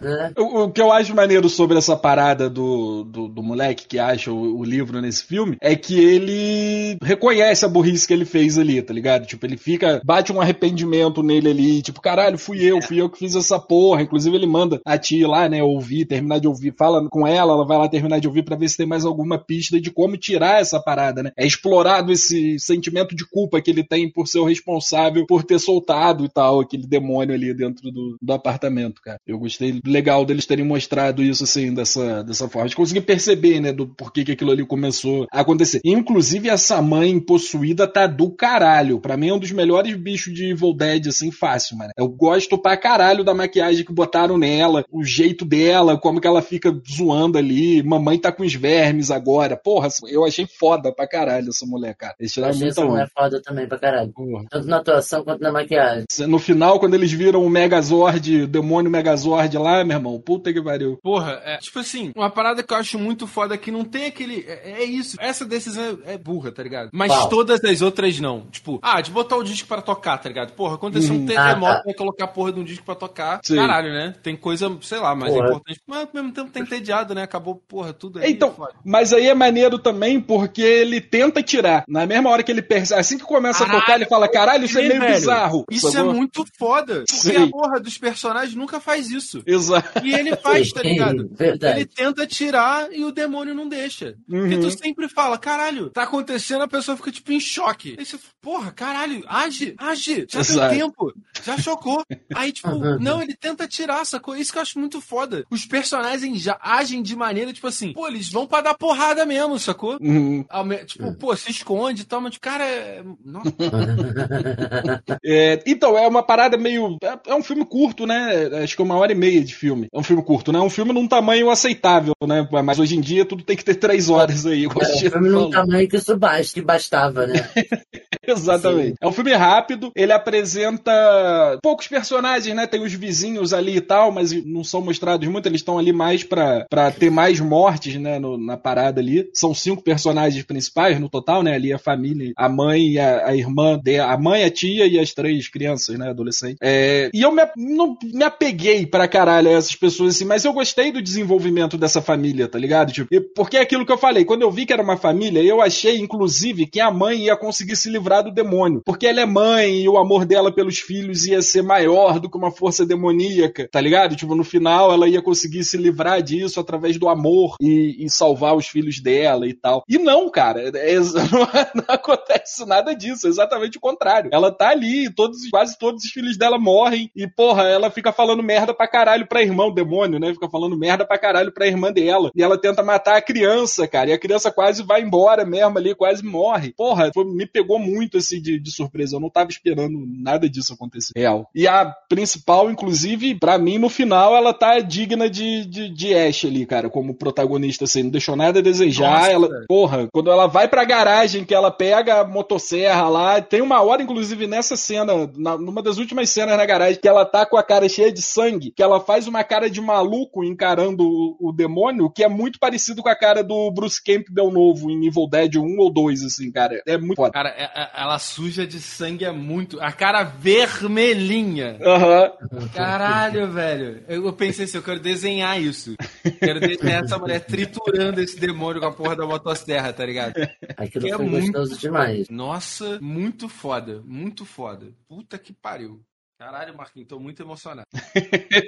né? O, o que eu acho maneiro sobre essa parada do, do, do moleque que acha o, o livro nesse filme é que ele reconhece a burrice que ele fez ali, tá ligado? Tipo, ele fica, bate um arrependimento nele ali, tipo, caralho, fui eu, fui eu que fiz essa porra. Inclusive, ele manda a tia lá, né, ouvir, terminar de ouvir, fala com ela, ela vai lá terminar de ouvir pra ver se tem mais alguma pista de como tirar essa parada, né? É explorado esse sentimento de culpa que ele tem por ser o responsável por ter soltado e tal, aquele demônio ali dentro do, do apartamento, cara. Eu gostei legal deles terem mostrado isso assim, dessa, dessa forma. De conseguir perceber, né, do porquê que aquilo ali começou a acontecer. Inclusive, essa mãe possuída tá do caralho. Pra mim é um dos melhores bichos de Evil Dead, assim, fácil, mano. Eu gosto pra caralho da maquiagem que botaram nela, o jeito dela, como que ela fica zoando ali. Mamãe tá com os vermes agora. Porra, eu achei foda pra caralho essa mulher, cara. Eles tiraram achei muita essa mulher onda. foda também pra caralho. Porra. Tanto na atuação quanto na maquiagem. No final, quando eles viram o Megazord, o demônio Megazord lá, meu irmão, puta que pariu. Porra, é tipo assim, uma parada que eu acho muito foda é que não tem aquele. É, é isso. Essa decisão é, é burra, tá ligado? Mas todas as outras não. Tipo, ah, de botar o disco pra tocar, tá ligado? Porra, aconteceu um Ah, terremoto, tá. vai colocar a porra de um disco pra tocar. Sim. Caralho, né? Tem coisa, sei lá, mais Porra. importante. Mas ao mesmo tempo tem entediado, né? Acabou, porra, tudo aí. Então, foda. mas aí é maneiro também porque ele tenta tirar. Na mesma hora que ele percebe, assim que começa a Caralho, tocar, ele fala: caralho, isso é meio velho. bizarro. Isso é muito foda. Porque Sim. a porra dos personagens nunca faz isso. Exato. E ele faz, tá ligado? Verdade. Ele tenta tirar e o demônio não deixa. Porque Uhum. tu sempre fala, caralho, tá acontecendo, a pessoa fica tipo em choque. Aí você, porra, caralho, age, age, já Exato. deu tempo, já chocou. Aí, tipo, não, ele tenta tirar, sacou? Isso que eu acho muito foda. Os personagens já agem de maneira, tipo assim, pô, eles vão pra dar porrada mesmo, sacou? Uhum. Tipo, pô, se esconde e tal, mas, cara, é... Nossa, É, então, é uma parada meio. É, é um filme curto, né? Acho que é uma hora e meia de filme. É um filme curto, né? É um filme num tamanho aceitável, né? Mas hoje em dia tudo tem que ter três horas aí. É, Chico filme num tamanho que isso basta, que bastava, né? Exatamente. Sim. É um filme rápido, ele apresenta poucos personagens, né? Tem os vizinhos ali e tal, mas não são mostrados muito, eles estão ali mais pra, pra ter mais mortes, né? no- na parada ali. São cinco personagens principais no total, né? Ali a família, a mãe, a, a irmã, de, a mãe, a tia e as três crianças, né? Adolescentes. É, e eu me, não me apeguei pra caralho a essas pessoas assim, mas eu gostei do desenvolvimento dessa família, tá ligado? Tipo, e- porque é aquilo que eu falei, quando eu vi que era uma família, eu achei, inclusive, que a mãe ia conseguir se livrar do demônio. Porque ela é mãe e o amor dela pelos filhos ia ser maior do que uma força demoníaca, tá ligado? Tipo, no final ela ia conseguir se livrar disso através do amor e, e salvar os filhos dela e tal. E não, cara, é- não, não acontece nada disso, é exatamente o contrário. Ela tá ali, todos, quase todos os filhos dela morrem e, porra, ela fica falando merda pra caralho pra irmã, o demônio, né? Fica falando merda pra caralho pra irmã dela. E ela tenta matar a criança, cara, e a criança quase vai embora mesmo ali, quase morre. Porra, foi- me pegou muito muito assim de, de surpresa. Eu não tava esperando nada disso acontecer. Real. E a principal, inclusive, para mim, no final, ela tá digna de, de, de Ash ali, cara, como protagonista, assim, não deixou nada a desejar. Nossa. Ela, porra, quando ela vai pra garagem, que ela pega a motosserra lá, tem uma hora, inclusive, nessa cena, na, numa das últimas cenas na garagem, que ela tá com a cara cheia de sangue, que ela faz uma cara de maluco encarando o, o demônio, que é muito parecido com a cara do Bruce Campbell novo em Evil Dead 1 ou 2, assim, cara. É muito foda. Cara, é, é, ela suja de sangue é muito. A cara vermelhinha. Aham. Uhum. Caralho, velho. Eu pensei assim, eu quero desenhar isso. Quero desenhar essa mulher triturando esse demônio com a porra da motosserra, tá ligado? Aquilo que é foi muito... gostoso demais. Nossa, muito foda. Muito foda. Puta que pariu. Caralho, Marquinhos, tô muito emocionado.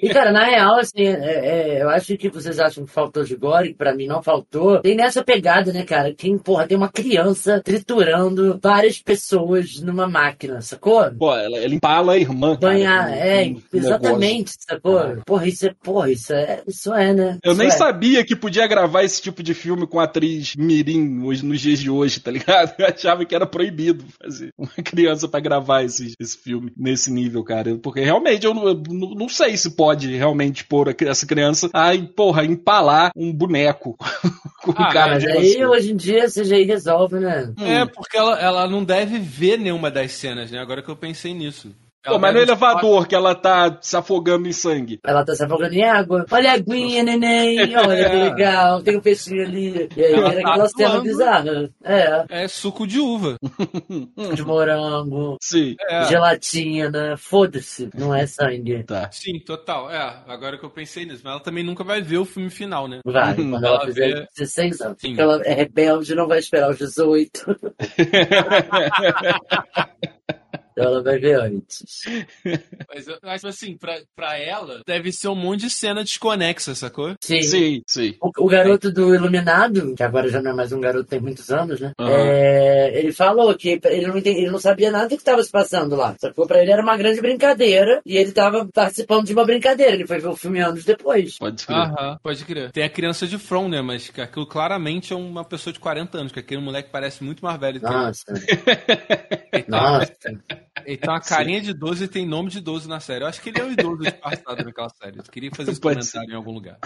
e, cara, na real, assim, é, é, eu acho que vocês acham que faltou de gore, que pra mim não faltou. Tem nessa pegada, né, cara? Quem, porra, tem uma criança triturando várias pessoas numa máquina, sacou? Pô, ela, ela empala a irmã. Banhar, é, um exatamente, negócio. sacou? Ah. Porra, isso é, porra, isso é, isso é, né? Eu isso nem é. sabia que podia gravar esse tipo de filme com atriz mirim hoje, nos dias de hoje, tá ligado? Eu achava que era proibido fazer uma criança para gravar esse, esse filme nesse nível, cara cara. Porque realmente eu não, eu não sei se pode realmente pôr essa criança a, porra, empalar um boneco. com ah, cara mas aí hoje em dia você já resolve, né? É, porque ela, ela não deve ver nenhuma das cenas, né? Agora que eu pensei nisso. Pô, mas no elevador que ela tá se afogando em sangue. Ela tá se afogando em água. Olha a aguinha, neném. Olha que legal. Tem um peixinho ali. E aí era tá aquela cena bizarra. É. É suco de uva. de morango. Sim. É. Gelatina. Foda-se. Não é sangue. Tá. Sim, total. É, agora que eu pensei nisso. Mas ela também nunca vai ver o filme final, né? Vai. Quando ela, ela fizer vê... 16 anos. Sim. Porque ela é rebelde não vai esperar os 18. ela vai ver antes. Mas acho assim, pra, pra ela, deve ser um monte de cena desconexa, sacou? Sim. Sim, sim. O, o garoto do Iluminado, que agora já não é mais um garoto, tem muitos anos, né? Uhum. É, ele falou que ele não, ele não sabia nada do que estava se passando lá. Sacou? Pra ele era uma grande brincadeira e ele tava participando de uma brincadeira. Ele foi ver o filme anos depois. Pode crer. Aham, pode crer. Tem a criança de From, né? Mas aquilo claramente é uma pessoa de 40 anos, que aquele moleque parece muito mais velho do que Nossa. ele. Tem uma carinha Sim. de 12 e tem nome de 12 na série. Eu acho que ele é um idoso disfarçado naquela série. Eu queria fazer esse Pode comentário ser. em algum lugar.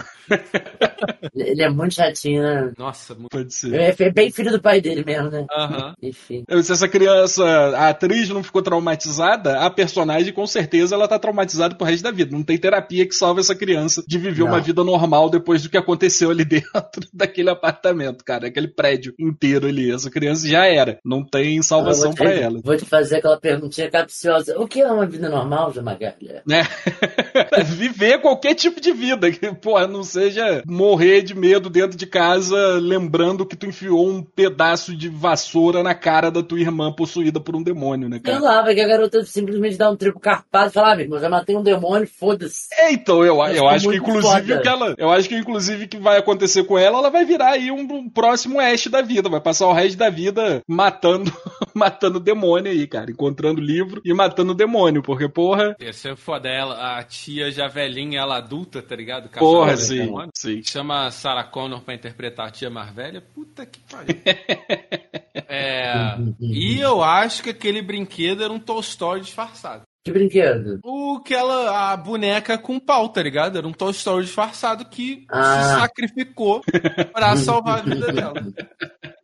Ele é muito chatinho, né? Nossa, muito... Pode ser. É, é, bem filho do pai dele mesmo, né? Aham. Enfim. Se essa criança, a atriz não ficou traumatizada, a personagem com certeza ela tá traumatizada pro resto da vida. Não tem terapia que salve essa criança de viver não. uma vida normal depois do que aconteceu ali dentro daquele apartamento, cara. Aquele prédio inteiro ali. Essa criança já era. Não tem salvação para ela. Vou te fazer aquela perguntinha capciosa. O que é uma vida normal, Jamagalha? É. Viver qualquer tipo de vida. Que, porra, não seja morrer de medo dentro de casa, lembrando que tu enfiou um pedaço de vassoura na cara da tua irmã possuída por um demônio, né, cara? Sei lá, vai que a garota simplesmente dá um tripo carpado e fala, ah, meu irmão, já matei um demônio, foda-se. É, então, eu, eu acho que inclusive o que ela. Eu acho que inclusive o que vai acontecer com ela, ela vai virar aí um, um próximo Ash da vida. Vai passar o resto da vida matando, matando demônio aí, cara. Encontrando livro e matando demônio, porque, porra. Isso é foda. Ela, a tia já velhinha, ela adulta, tá ligado? Porra, sim, sim. Chama Sarah Connor pra interpretar a tia mais velha. Puta que pariu. é, e eu acho que aquele brinquedo era um Tolstói disfarçado. Que brinquedo? O que ela. A boneca com pau, tá ligado? Era um Toy Story disfarçado que ah. se sacrificou pra salvar a vida dela.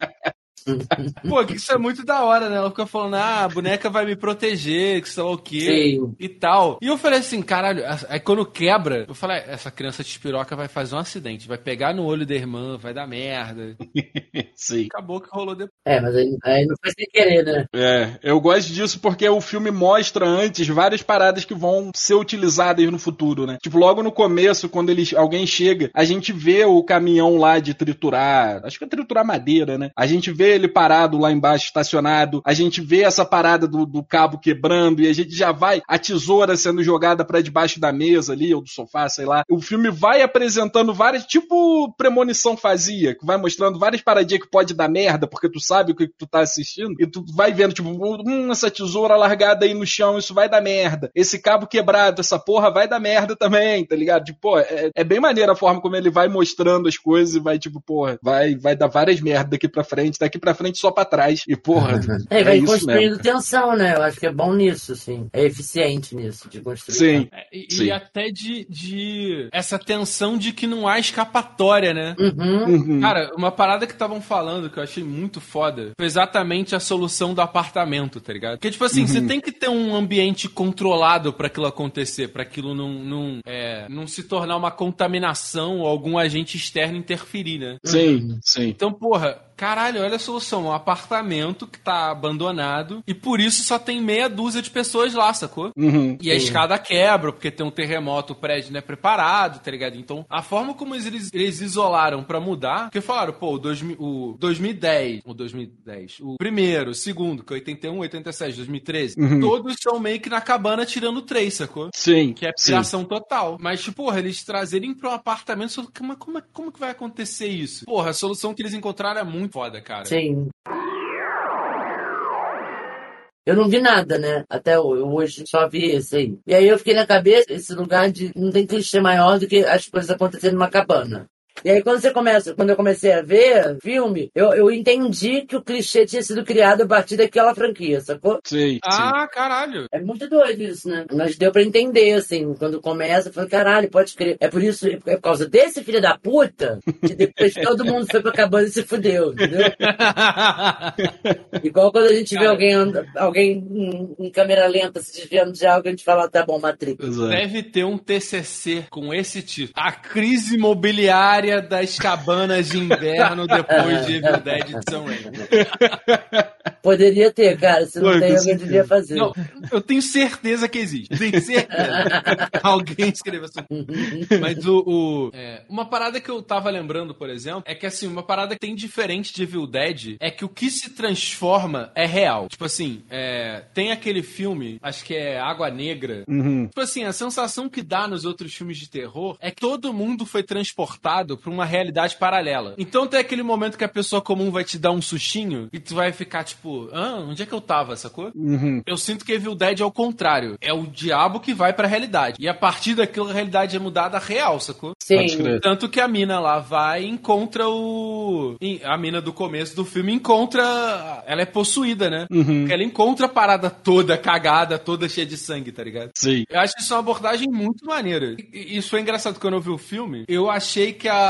Pô, que isso é muito da hora, né? Ela fica falando, ah, a boneca vai me proteger, que sei lá o quê Sim. e tal. E eu falei assim, caralho, aí quando quebra, eu falei, essa criança de espiroca vai fazer um acidente, vai pegar no olho da irmã, vai dar merda. Sim. Acabou que rolou depois. É, mas aí, aí não foi sem querer, né? É, eu gosto disso porque o filme mostra antes várias paradas que vão ser utilizadas no futuro, né? Tipo, logo no começo, quando eles, alguém chega, a gente vê o caminhão lá de triturar, acho que é triturar madeira, né? A gente vê ele parado lá embaixo, estacionado. A gente vê essa parada do, do cabo quebrando e a gente já vai, a tesoura sendo jogada para debaixo da mesa ali, ou do sofá, sei lá. O filme vai apresentando várias, tipo premonição fazia, que vai mostrando várias paradinhas que pode dar merda, porque tu sabe o que tu tá assistindo, e tu vai vendo, tipo, hum, essa tesoura largada aí no chão, isso vai dar merda. Esse cabo quebrado, essa porra vai dar merda também, tá ligado? Tipo, pô, é, é bem maneira a forma como ele vai mostrando as coisas e vai, tipo, porra, vai, vai dar várias merdas daqui pra frente, daqui pra frente só pra trás. E, porra. É, é vai construindo tensão, né? Eu acho que é bom nisso, sim. É eficiente nisso, de construir. Sim. É, e, sim. e, até de, de. Essa tensão de que não há escapatória, né? Uhum. Uhum. Cara, uma parada que estavam falando que eu achei muito foda foi exatamente a solução do apartamento, tá ligado? Porque, tipo assim, uhum. você tem que ter um ambiente controlado para aquilo acontecer, para aquilo não, não, é, não se tornar uma contaminação ou algum agente externo interferir, né? Sim, sim. Então, porra, caralho, olha a solução. Um apartamento que tá abandonado e por isso só tem meia dúzia de pessoas lá, sacou? Uhum, e a escada quebra, porque tem um terremoto, o prédio não é preparado, tá ligado? Então, a forma como eles, eles isolaram para mudar, porque falaram, pô, o, dois, o 2010, o 2010, o primeiro, o segundo, que é 81, 87, 2013, uhum. todos são meio que na cabana tirando três, sacou? Sim. Que é piração total. Mas, tipo, porra, eles trazerem pro apartamento, como, como, como que vai acontecer isso? Porra, a solução que eles encontraram é muito foda, cara. Sim. Eu não vi nada, né? Até hoje só vi esse aí. E aí eu fiquei na cabeça, esse lugar de. Não tem clichê maior do que as coisas acontecendo numa cabana. E aí quando você começa, quando eu comecei a ver filme, eu, eu entendi que o clichê tinha sido criado a partir daquela franquia, sacou? Sim. Ah, caralho. É muito doido isso, né? Mas deu pra entender, assim, quando começa, eu falei, caralho, pode crer. É por isso, é por causa desse filho da puta, que depois todo mundo foi pra cabana e se fudeu, entendeu? Igual quando a gente Cara, vê alguém, alguém em, em, câmera lenta se desviando de algo, a gente fala, tá bom, Matrix. Deve ter um TCC com esse título. A crise imobiliária história das cabanas de inverno depois de Evil Dead de São Raimi. Poderia ter, cara. Se não Pô, tem, alguém devia fazer. Não, eu tenho certeza que existe. Tenho certeza. alguém escreveu assim. Mas o. o é, uma parada que eu tava lembrando, por exemplo, é que assim, uma parada que tem diferente de Evil Dead é que o que se transforma é real. Tipo assim, é, tem aquele filme, acho que é Água Negra. Uhum. Tipo assim, a sensação que dá nos outros filmes de terror é que todo mundo foi transportado pra uma realidade paralela. Então tem aquele momento que a pessoa comum vai te dar um sustinho e tu vai ficar tipo, ah, onde é que eu tava, sacou? Uhum. Eu sinto que Evil Dead é o contrário. É o diabo que vai pra realidade. E a partir daquilo a realidade é mudada real, sacou? Sim. Tanto que a mina lá vai e encontra o. A mina do começo do filme encontra. Ela é possuída, né? Uhum. Porque ela encontra a parada toda cagada, toda cheia de sangue, tá ligado? Sim. Eu acho isso uma abordagem muito maneira. Isso foi engraçado quando eu vi o filme. Eu achei que a.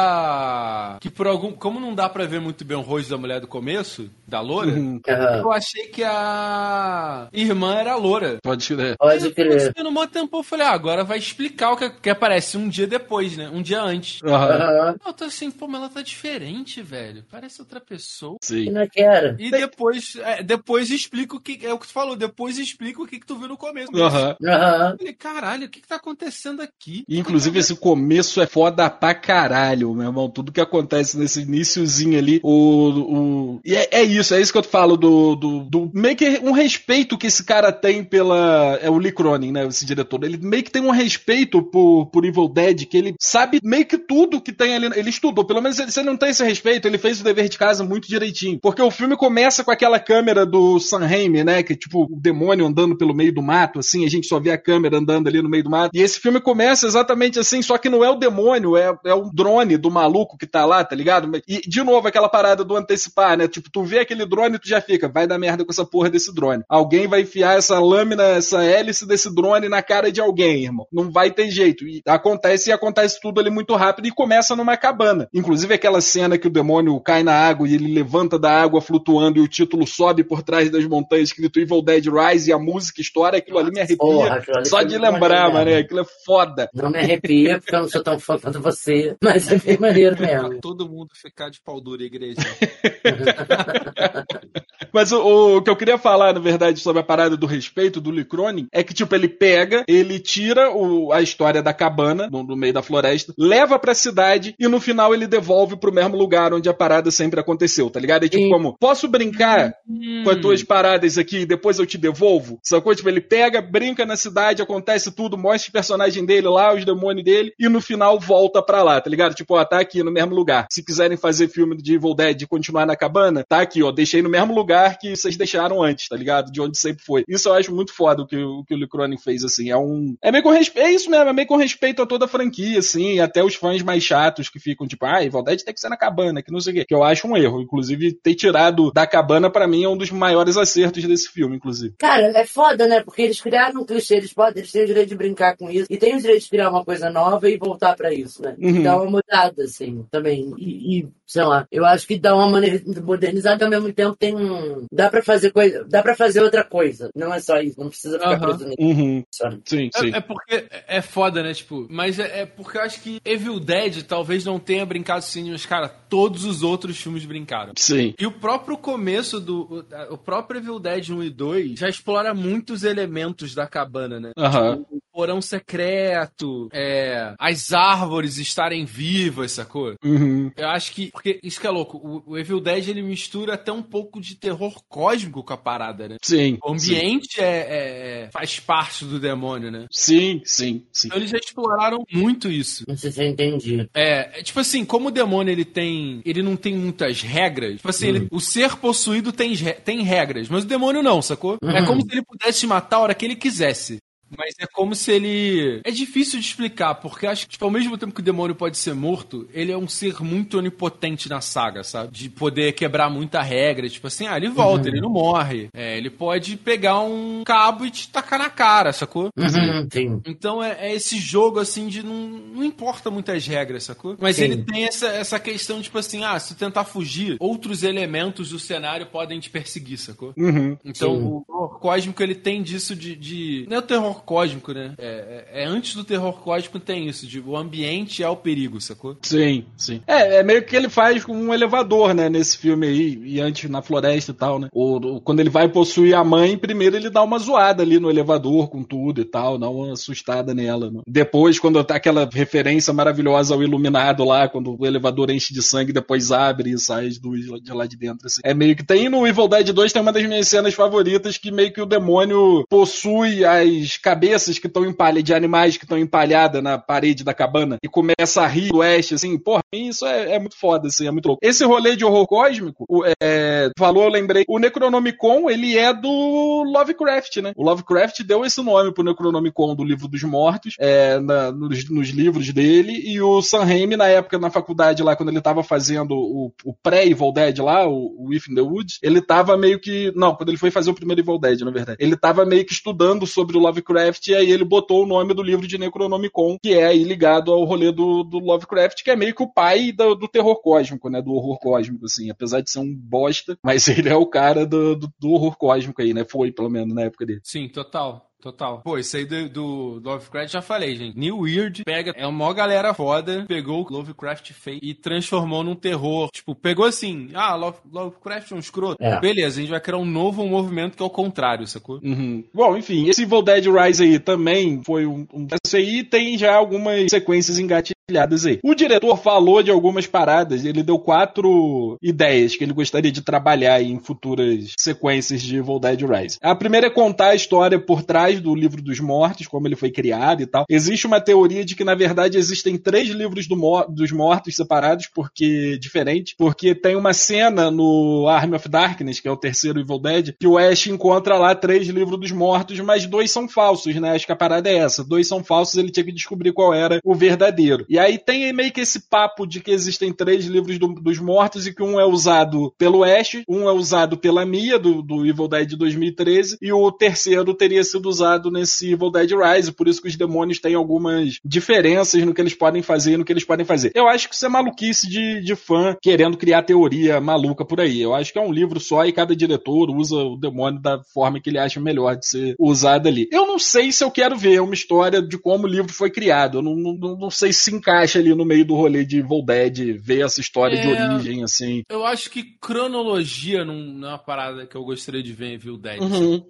Que por algum. Como não dá pra ver muito bem o rosto da mulher do começo, da loura, uhum. eu achei que a irmã era loura. Pode crer. Pode crer. No maior tempo eu falei, ah, agora vai explicar o que, que aparece um dia depois, né? Um dia antes. Uhum. Eu tô assim, pô, mas ela tá diferente, velho. Parece outra pessoa. Sim. Não quero. E depois, é, depois explica o que. É o que tu falou, depois explica o que, que tu viu no começo. Uhum. Uhum. Falei, caralho, o que, que tá acontecendo aqui? Inclusive, esse começo é foda pra caralho, meu irmão. Tudo que acontece nesse iníciozinho ali, o. o... E é, é isso, é isso que eu falo do, do, do, Meio que um respeito que esse cara tem pela. É o Lee Cronin, né? Esse diretor. Ele meio que tem um respeito por, por Evil Dead, que ele sabe meio que tudo que tem ali. Ele estudou, pelo menos se ele não tem esse respeito, ele fez o dever de casa muito direitinho. Porque o filme começa com aquela câmera do Sam Raimi, né? Que é tipo o demônio andando pelo meio do mato, assim, a gente só vê a câmera andando ali no meio do mato. E esse filme começa exatamente assim, só que não é o demônio, é, é o drone do maluco que tá lá, tá ligado? E, de novo, aquela parada do antecipar, né? Tipo, tu vê aquele drone e tu já fica, vai dar merda com essa porra desse drone. Alguém vai enfiar essa lâmina, essa hélice desse drone na cara de alguém, irmão. Não vai ter jeito. E acontece e acontece tudo ali muito rápido e começa numa cabana. Inclusive aquela cena que o demônio cai na água e ele levanta da água flutuando e o título sobe por trás das montanhas escrito Evil Dead Rise e a música estoura, aquilo ali me arrepia. Porra, só de lembrar, mano, aquilo é foda. Não me arrepia porque eu não sou tão fã quanto você, mas é bem maneiro mesmo. Todo mundo ficar de pau duro, igreja. Mas o, o, que eu queria falar, na verdade, sobre a parada do respeito do Licrone é que, tipo, ele pega, ele tira o, a história da cabana, no, no, meio da floresta, leva pra cidade e no final ele devolve pro mesmo lugar onde a parada sempre aconteceu, tá ligado? É tipo, como, posso brincar hum. com as tuas paradas aqui e depois eu te devolvo? Sacou? Tipo, ele pega, brinca na cidade, acontece tudo, mostra o personagem dele lá, os demônios dele, e no final volta pra lá, tá ligado? Tipo, ó, tá aqui no mesmo lugar. Se quiserem fazer filme de Evil Dead e continuar na cabana, tá aqui, ó, deixei no mesmo lugar que vocês deixaram antes, tá ligado? De onde sempre foi. Isso eu acho muito foda o que, o que o Lee Cronin fez, assim. É um. É meio com respeito. É isso mesmo, é meio com respeito a toda a franquia, assim, até os fãs mais chatos que ficam, tipo, ah, Evil Dead tem que ser na cabana, que não sei o quê. Que eu acho um erro. Inclusive, ter tirado da cabana, para mim, é um dos maiores acertos desse filme, inclusive. Cara, é foda, né? Porque eles criaram um clichê, eles, podem, eles têm o direito de brincar com isso, e têm o direito de criar uma coisa nova e voltar para isso, né? Uhum. Dá mudada, assim, também. E, e, sei lá, eu acho que dá uma maneira modernizada ao mesmo tempo tem um. Dá pra fazer coisa. Dá pra fazer outra coisa. Não é só isso. Não precisa ficar uhum. preso nisso. Uhum. Sim, é, sim. É, é, porque é foda, né? Tipo, mas é, é, porque eu acho que Evil Dead talvez não tenha brincado assim, mas, cara, todos os outros filmes brincaram. Sim. E o próprio começo do. O, o próprio Evil Dead 1 e 2 já explora muitos elementos da cabana, né? Aham. Tipo, porão secreto, é, as árvores estarem vivas, sacou? Uhum. Eu acho que. Porque isso que é louco. O, o, Evil Dead ele mistura até um pouco de terror cósmico com a parada, né? Sim. O ambiente sim. É, é, faz parte do demônio, né? Sim, sim, sim. Então eles já exploraram muito isso. Não sei se eu entendi. É, é tipo assim, como o demônio ele tem. Ele não tem muitas regras. Tipo assim, uhum. ele, o ser possuído tem, tem regras, mas o demônio não, sacou? É uhum. É como se ele pudesse matar a hora que ele quisesse. Mas é como se ele. É difícil de explicar, porque acho que, tipo, ao mesmo tempo que o demônio pode ser morto, ele é um ser muito onipotente na saga, sabe? De poder quebrar muita regra. Tipo assim, ah, ele volta, uhum. ele não morre. É, ele pode pegar um cabo e te tacar na cara, sacou? Uhum, sim. Então é, é, esse jogo, assim, de não, não importa muitas regras, sacou? Mas sim. ele tem essa, essa questão, tipo assim, ah, se tentar fugir, outros elementos do cenário podem te perseguir, sacou? Uhum, então sim. o terror cósmico, ele tem disso de, de. Não é o terror cósmico, né? É, é, é, antes do terror cósmico tem isso, de o ambiente é o perigo, sacou? Sim, sim. É, é meio que ele faz com um elevador, né, nesse filme aí, e antes na floresta e tal, né? O, quando ele vai possuir a mãe, primeiro ele dá uma zoada ali no elevador com tudo e tal, dá uma assustada nela. Né? Depois, quando tá aquela referência maravilhosa ao iluminado lá, quando o elevador enche de sangue, depois abre e sai de lá de dentro. Assim. É meio que tem no Evil Dead 2 tem uma das minhas cenas favoritas que meio que o demônio possui as cabeças que estão empalhadas, de animais que estão empalhadas na parede da cabana e começa a rir do oeste, assim, porra, isso é, é, muito foda, assim, é muito louco. Esse rolê de horror cósmico, o, é, falou, eu lembrei, o Necronomicon, ele é do Lovecraft, né? O Lovecraft deu esse nome pro Necronomicon do Livro dos Mortos, é, na, nos, nos, livros dele, e o Sam Raimi, na época, na faculdade lá, quando ele tava fazendo o, o pré-Evil Dead lá, o, o If in the Woods, ele tava meio que, não, quando ele foi fazer o primeiro Evil Dead, na verdade, ele tava meio que estudando sobre o Lovecraft Lovecraft, e aí ele botou o nome do livro de Necronomicon, que é aí ligado ao rolê do, do Lovecraft, que é meio que o pai do, do, terror cósmico, né? Do horror cósmico, assim. Apesar de ser um bosta, mas ele é o cara do, do, do horror cósmico aí, né? Foi, pelo menos, na época dele. Sim, total. Total. Pô, isso aí do, do Lovecraft já falei, gente. New Weird pega, é uma maior galera foda, pegou o Lovecraft fake e transformou num terror. Tipo, pegou assim, ah, Love, Lovecraft é um escroto. É. Beleza, a gente vai criar um novo movimento que é o contrário, sacou? Uhum. Bom, enfim, esse Evil Dead Rise aí também foi um. um esse aí tem já algumas sequências engatilhadas aí. O diretor falou de algumas paradas, ele deu quatro ideias que ele gostaria de trabalhar em futuras sequências de Evil Dead Rise. A primeira é contar a história por trás do livro dos mortos, como ele foi criado e tal. Existe uma teoria de que, na verdade, existem três livros do mor dos mortos separados, porque diferentes, porque tem uma cena no Army of Darkness, que é o terceiro Evil Dead, que o Ash encontra lá três livros dos mortos, mas dois são falsos, né? Acho que a parada é essa. Dois são falsos, ele tinha que descobrir qual era o verdadeiro. E aí tem meio que esse papo de que existem três livros do, dos mortos e que um é usado pelo Ash, um é usado pela Mia, do, do Evil Dead 2013, e o terceiro teria sido usado nesse Evil Dead Rise, por isso que os demônios têm algumas diferenças no que eles podem fazer e no que eles podem fazer. Eu acho que isso é maluquice de, de fã querendo criar teoria maluca por aí. Eu acho que é um livro só e cada diretor usa o demônio da forma que ele acha melhor de ser usado ali. Eu não sei se eu quero ver uma história de como o livro foi criado. Eu não, não, não sei se encaixa ali no meio do rolê de Evil Dead, ver essa história é, de origem, assim. Eu acho que cronologia não é uma parada que eu gostaria de ver em Evil Dead. Uhum.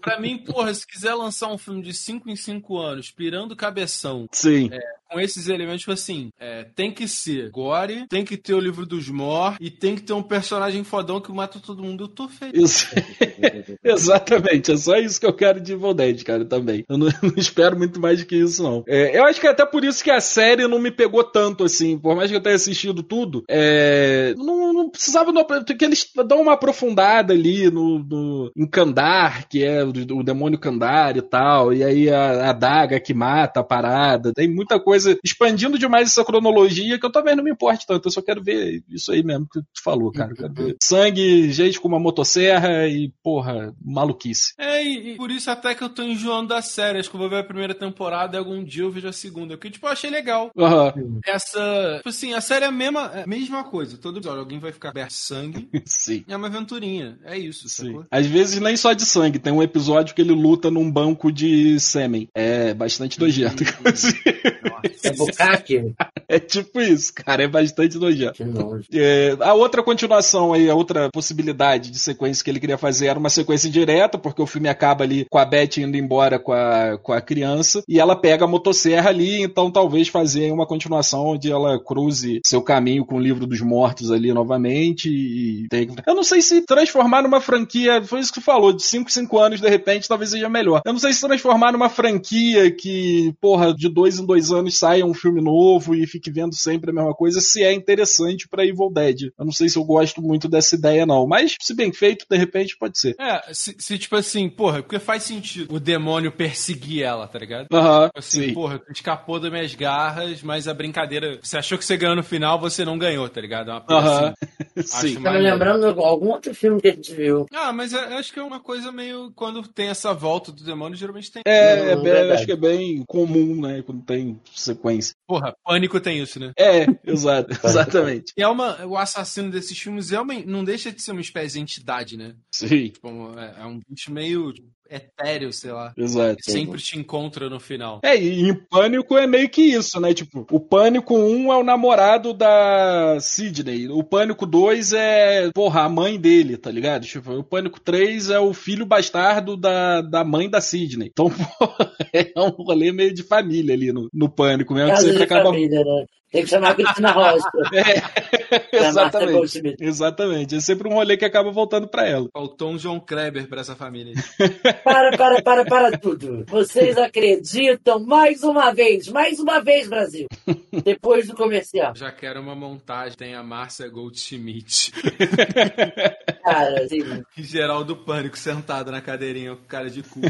pra mim, porra, se quiser lançar um filme de 5 em 5 anos, pirando cabeção. Sim. É, com esses elementos, tipo assim, é, tem que ser gore, tem que ter o livro dos Mor e tem que ter um personagem fodão que mata todo mundo. Eu tô feliz. Exatamente, é só isso que eu quero de Evil Dead, cara, também. Eu não, não espero muito mais do que isso, não. É, eu acho que é até por isso que a série não me pegou tanto, assim. Por mais que eu tenha assistido tudo, é, não, não precisava. que eles dão uma aprofundada ali no, no em Kandar, que é o, o demônio Kandar e tal. E aí a, a daga que mata a parada. Tem muita coisa expandindo demais essa cronologia que eu também não me importo tanto. Eu só quero ver isso aí mesmo que tu falou, cara. Sangue, gente com uma motosserra e, porra, maluquice. É, e, e por isso até que eu tô enjoando da série. Acho que eu vou ver a primeira temporada e algum dia eu vejo a segunda. Porque, tipo, eu achei legal. Uhum. Essa. Tipo assim, a série é a mesma, é a mesma coisa. Todo episódio alguém vai ficar aberto sangue. Sim. É uma aventurinha. É isso, Sim. sacou? Às vezes nem só de sangue. Tem um episódio que ele luta num banco de sêmen. É bastante nojento. É bucaque? É tipo isso, cara. É bastante nojento. Que nojo. É, a outra continuação aí, a outra possibilidade de sequência que ele queria fazer era uma sequência direta, porque o filme acaba ali com a Beth indo embora com a, com a criança e ela pega a motosserra ali, então talvez fazer uma continuação onde ela cruze seu caminho com o livro dos mortos ali novamente e tem... Eu não sei se transformar numa franquia, foi isso que tu falou, de 5 5 anos de repente talvez seja melhor. Eu não sei se transformar numa franquia que, porra, de dois em dois anos saia um filme novo e fique vendo sempre a mesma coisa, se é interessante pra Evil Dead. Eu não sei se eu gosto muito dessa ideia, não. Mas, se bem feito, de repente pode ser. É, se, se, tipo assim, porra, porque faz sentido o demônio perseguir ela, tá ligado? Aham, Tipo assim, sim. porra, tu escapou das minhas garras, mas a brincadeira. Você achou que você ganhou no final, você não ganhou, tá ligado? É uma coisa Aham. assim. Sim. Tá me lembrando de algum outro filme que a gente viu. Ah, mas eu acho que é uma coisa meio. Quando tem essa volta do demônio, geralmente tem. É, é Hum, bem- verdade. acho que é bem comum, né? Quando tem sequência. Porra, pânico tem isso, né? É, exato, exatamente. E é uma. O assassino desses filmes é uma, não deixa de ser uma espécie de entidade, né? Sim, Tipo, é, é um bicho meio etéreo, sei lá. exato. Sempre te encontra no final. É, e em Pânico é meio que isso, né? Tipo, o Pânico 1 é o namorado da Sidney. O Pânico 2 é, porra, a mãe dele, tá ligado? Tipo, o Pânico 3 é o filho bastardo da, da mãe da Sidney. Então, porra, é um rolê meio de família ali no, no Pânico mesmo, que sempre acaba. família, né? Tem que chamar a Cristina Rocha. É, exatamente. Exatamente. É sempre um rolê que acaba voltando pra ela. Faltou um John Kleber pra essa família. Para, para, para, para tudo. Vocês acreditam mais uma vez, mais uma vez, Brasil. Depois do comercial. Já quero uma montagem. Tem a Márcia Goldschmidt. Cara, assim. E Geraldo Pânico sentado na cadeirinha com cara de cu.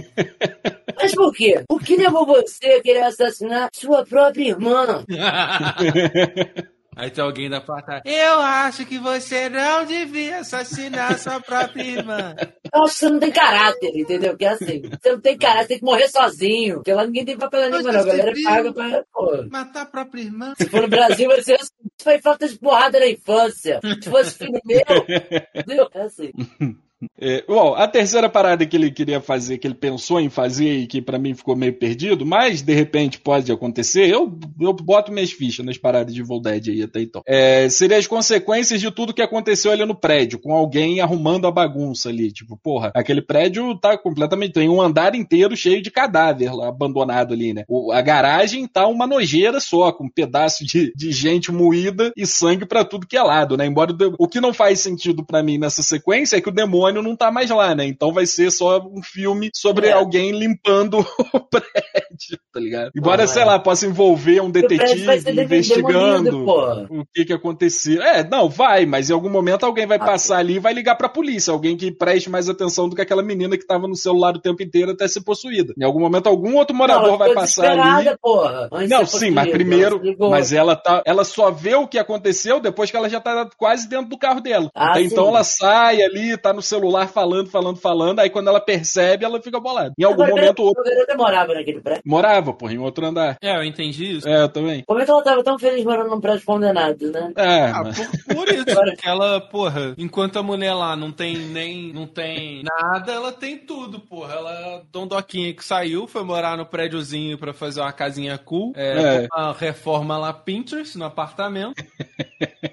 Mas por quê? O que levou você a querer assassinar sua própria irmã? Aí tem alguém da plateia. Eu acho que você não devia assassinar sua própria irmã. Eu acho que você não tem caráter, entendeu? Que é assim. Você não tem caráter, tem que morrer sozinho. Porque lá ninguém tem papel língua, não. A galera paga pra. Pô. Matar a própria irmã? Se for no Brasil, vai ser assim. Foi falta de porrada na infância. Se fosse filho meu. Entendeu? É assim. É, bom, a terceira parada que ele queria fazer, que ele pensou em fazer e que pra mim ficou meio perdido, mas de repente pode acontecer, eu, eu boto minhas fichas nas paradas de Evil aí até então. É, seria as consequências de tudo que aconteceu ali no prédio, com alguém arrumando a bagunça ali. Tipo, porra, aquele prédio tá completamente. Tem um andar inteiro cheio de cadáver lá, abandonado ali, né? O- a garagem tá uma nojeira só, com um pedaço de, de gente moída e sangue pra tudo que é lado, né? Embora o, o que não faz sentido pra mim nessa sequência é que o demônio não tá mais lá, né? Então vai ser só um filme sobre É. alguém limpando o prédio, tá ligado? Embora, Não, sei é. lá, possa envolver um detetive investigando o que que aconteceu. É, não, vai, mas em algum momento alguém vai Ah, passar ali e vai ligar pra polícia. Alguém que preste mais atenção do que aquela menina que tava no celular o tempo inteiro até ser possuída. Em algum momento algum outro morador ela vai passar ali. Porra. Não, ser sim, mas primeiro, mas ela tá, ela só vê o que aconteceu depois que ela já tá quase dentro do carro dela. Ah, sim. então ela sai ali, tá no celular falando, falando, falando, aí quando ela percebe, ela fica bolada. Em algum Agora, momento outro garota morava naquele prédio. morava, porra, em outro andar. É, eu entendi isso. É, eu também. Como é que ela tava tão feliz morando num prédio condenado, né? É, Ah, mas- por, por isso. Porque ela, porra, enquanto a mulher lá não tem nem. não tem nada, ela tem tudo, porra. Ela, Dondoquinha que saiu, foi morar no prédiozinho pra fazer uma casinha cool. É, É. uma reforma lá Pinterest no apartamento.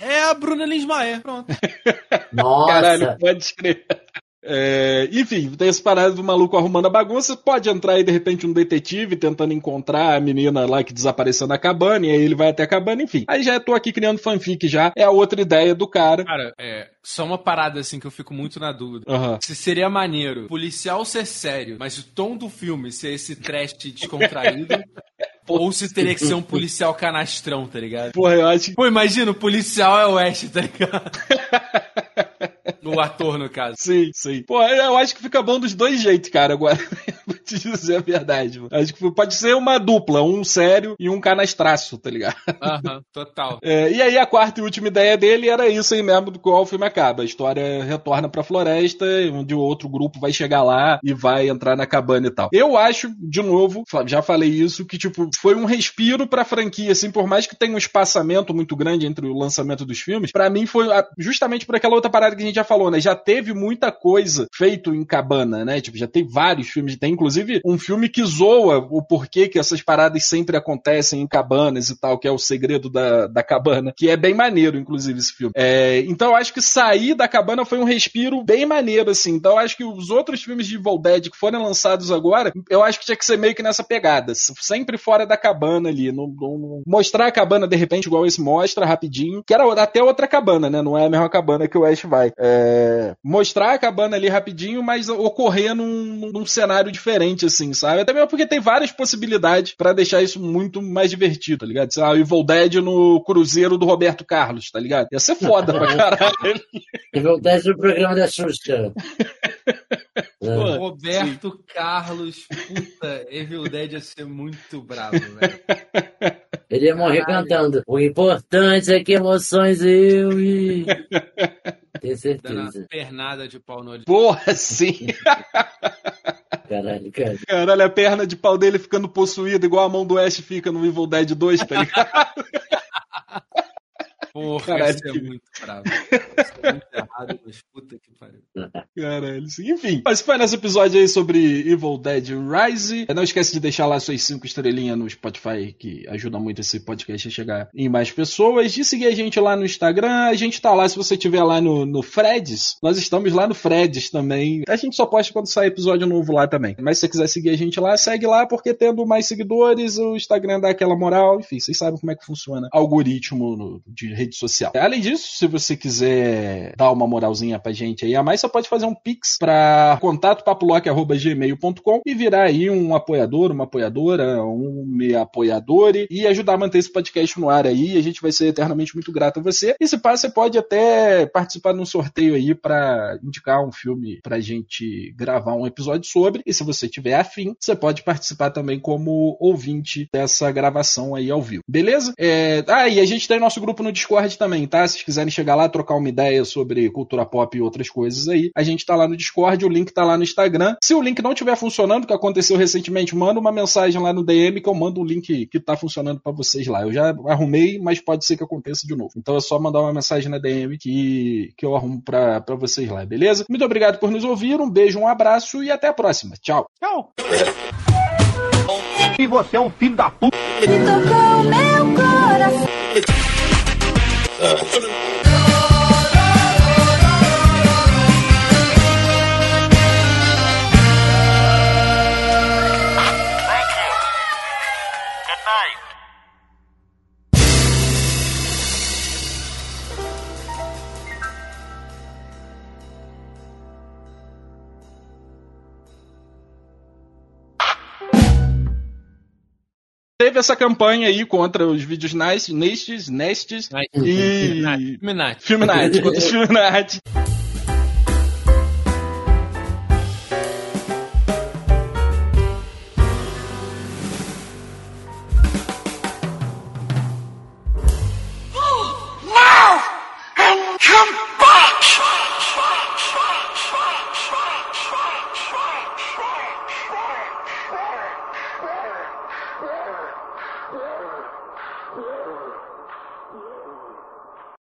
É a Bruna Lismaer, pronto. Nossa. caralho, pode escrever. É, enfim, tem esse parada do maluco arrumando a bagunça. Pode entrar aí, de repente, um detetive tentando encontrar a menina lá que desapareceu na cabana, e aí ele vai até a cabana, enfim. Aí já tô aqui criando fanfic já. É a outra ideia do cara. Cara, é. Só uma parada assim que eu fico muito na dúvida. Uhum. Se seria maneiro policial ser sério, mas o tom do filme ser esse trash descontraído. Ou se teria que ser um policial canastrão, tá ligado? Porra, eu acho que. Pô, imagina, o policial é o Ash, tá ligado? O ator, no caso. Sim, sim. Pô, eu acho que fica bom dos dois jeitos, cara, agora. Vou te dizer a verdade. Mano. Acho que pode ser uma dupla, um sério e um canastraço, tá ligado? Aham, uhum, total. É, e aí a quarta e última ideia dele era isso aí mesmo do qual o filme acaba. A história retorna pra floresta, onde o outro grupo vai chegar lá e vai entrar na cabana e tal. Eu acho, de novo, já falei isso, que tipo, foi um respiro pra franquia, assim, por mais que tenha um espaçamento muito grande entre o lançamento dos filmes, para mim foi justamente por aquela outra parada que a gente já falou, né? Já teve muita coisa feito em cabana, né? Tipo, já tem vários filmes, tem inclusive um filme que zoa o porquê que essas paradas sempre acontecem em cabanas e tal, que é o segredo da, da cabana, que é bem maneiro, inclusive, esse filme. É, então eu acho que sair da cabana foi um respiro bem maneiro, assim. Então eu acho que os outros filmes de Evil Dead que foram lançados agora, eu acho que tinha que ser meio que nessa pegada, sempre fora da cabana ali, mostrar a cabana de repente igual esse mostra rapidinho, que era até outra cabana, né? Não é a mesma cabana que o Ash vai. É, mostrar a cabana ali rapidinho, mas ocorrer num, num cenário diferente, assim, sabe? Até mesmo porque tem várias possibilidades para deixar isso muito mais divertido, tá ligado? Sei lá, o Evil Dead no cruzeiro do Roberto Carlos, tá ligado? Ia ser foda pra caralho. Evil Dead no programa da Xuxa. Pô, Roberto sim. Carlos, puta, Evil Dead ia ser muito bravo, velho. Ele ia morrer Caralho. cantando. O importante é que emoções eu e. Tenho certeza. Dando uma pernada de pau no olho. Porra, sim! Caralho, cara. Caralho, a perna de pau dele ficando possuída, igual a mão do Ash fica no Evil Dead 2, tá ligado? Porra, Caralho, isso é que... muito bravo. Isso é muito errado, mas puta que pariu. Caralho. Enfim, mas foi nesse episódio aí sobre Evil Dead Rise. Não esquece de deixar lá suas cinco estrelinhas no Spotify, que ajuda muito esse podcast a chegar em mais pessoas. De seguir a gente lá no Instagram. A gente tá lá, se você tiver lá no, no Freds, nós estamos lá no Freds também. A gente só posta quando sai episódio novo lá também. Mas se você quiser seguir a gente lá, segue lá, porque tendo mais seguidores, o Instagram dá aquela moral. Enfim, vocês sabem como é que funciona algoritmo de rede social. Além disso, se você quiser dar uma moralzinha pra gente aí a mais, você pode fazer um pix para contato papolock.gmail.com e virar aí um apoiador, uma apoiadora, um me apoiadore e ajudar a manter esse podcast no ar aí. A gente vai ser eternamente muito grato a você. E se passa, você pode até participar de um sorteio aí para indicar um filme pra gente gravar um episódio sobre. E se você tiver afim, você pode participar também como ouvinte dessa gravação aí ao vivo. Beleza? É... Ah, e a gente tem nosso grupo no Discord Discord também, tá? Se quiserem chegar lá, trocar uma ideia sobre cultura pop e outras coisas aí, a gente tá lá no Discord, o link tá lá no Instagram. Se o link não estiver funcionando, que aconteceu recentemente, manda uma mensagem lá no DM que eu mando o link que tá funcionando para vocês lá. Eu já arrumei, mas pode ser que aconteça de novo. Então é só mandar uma mensagem na DM que, que eu arrumo pra, pra vocês lá, beleza? Muito obrigado por nos ouvir, um beijo, um abraço e até a próxima. Tchau. Tchau. E você é um filho da puta. Me tocou meu coração. 呃不能 teve essa campanha aí contra os vídeos Nice, Nestes, Nestes Nice. e Filme Night. Filme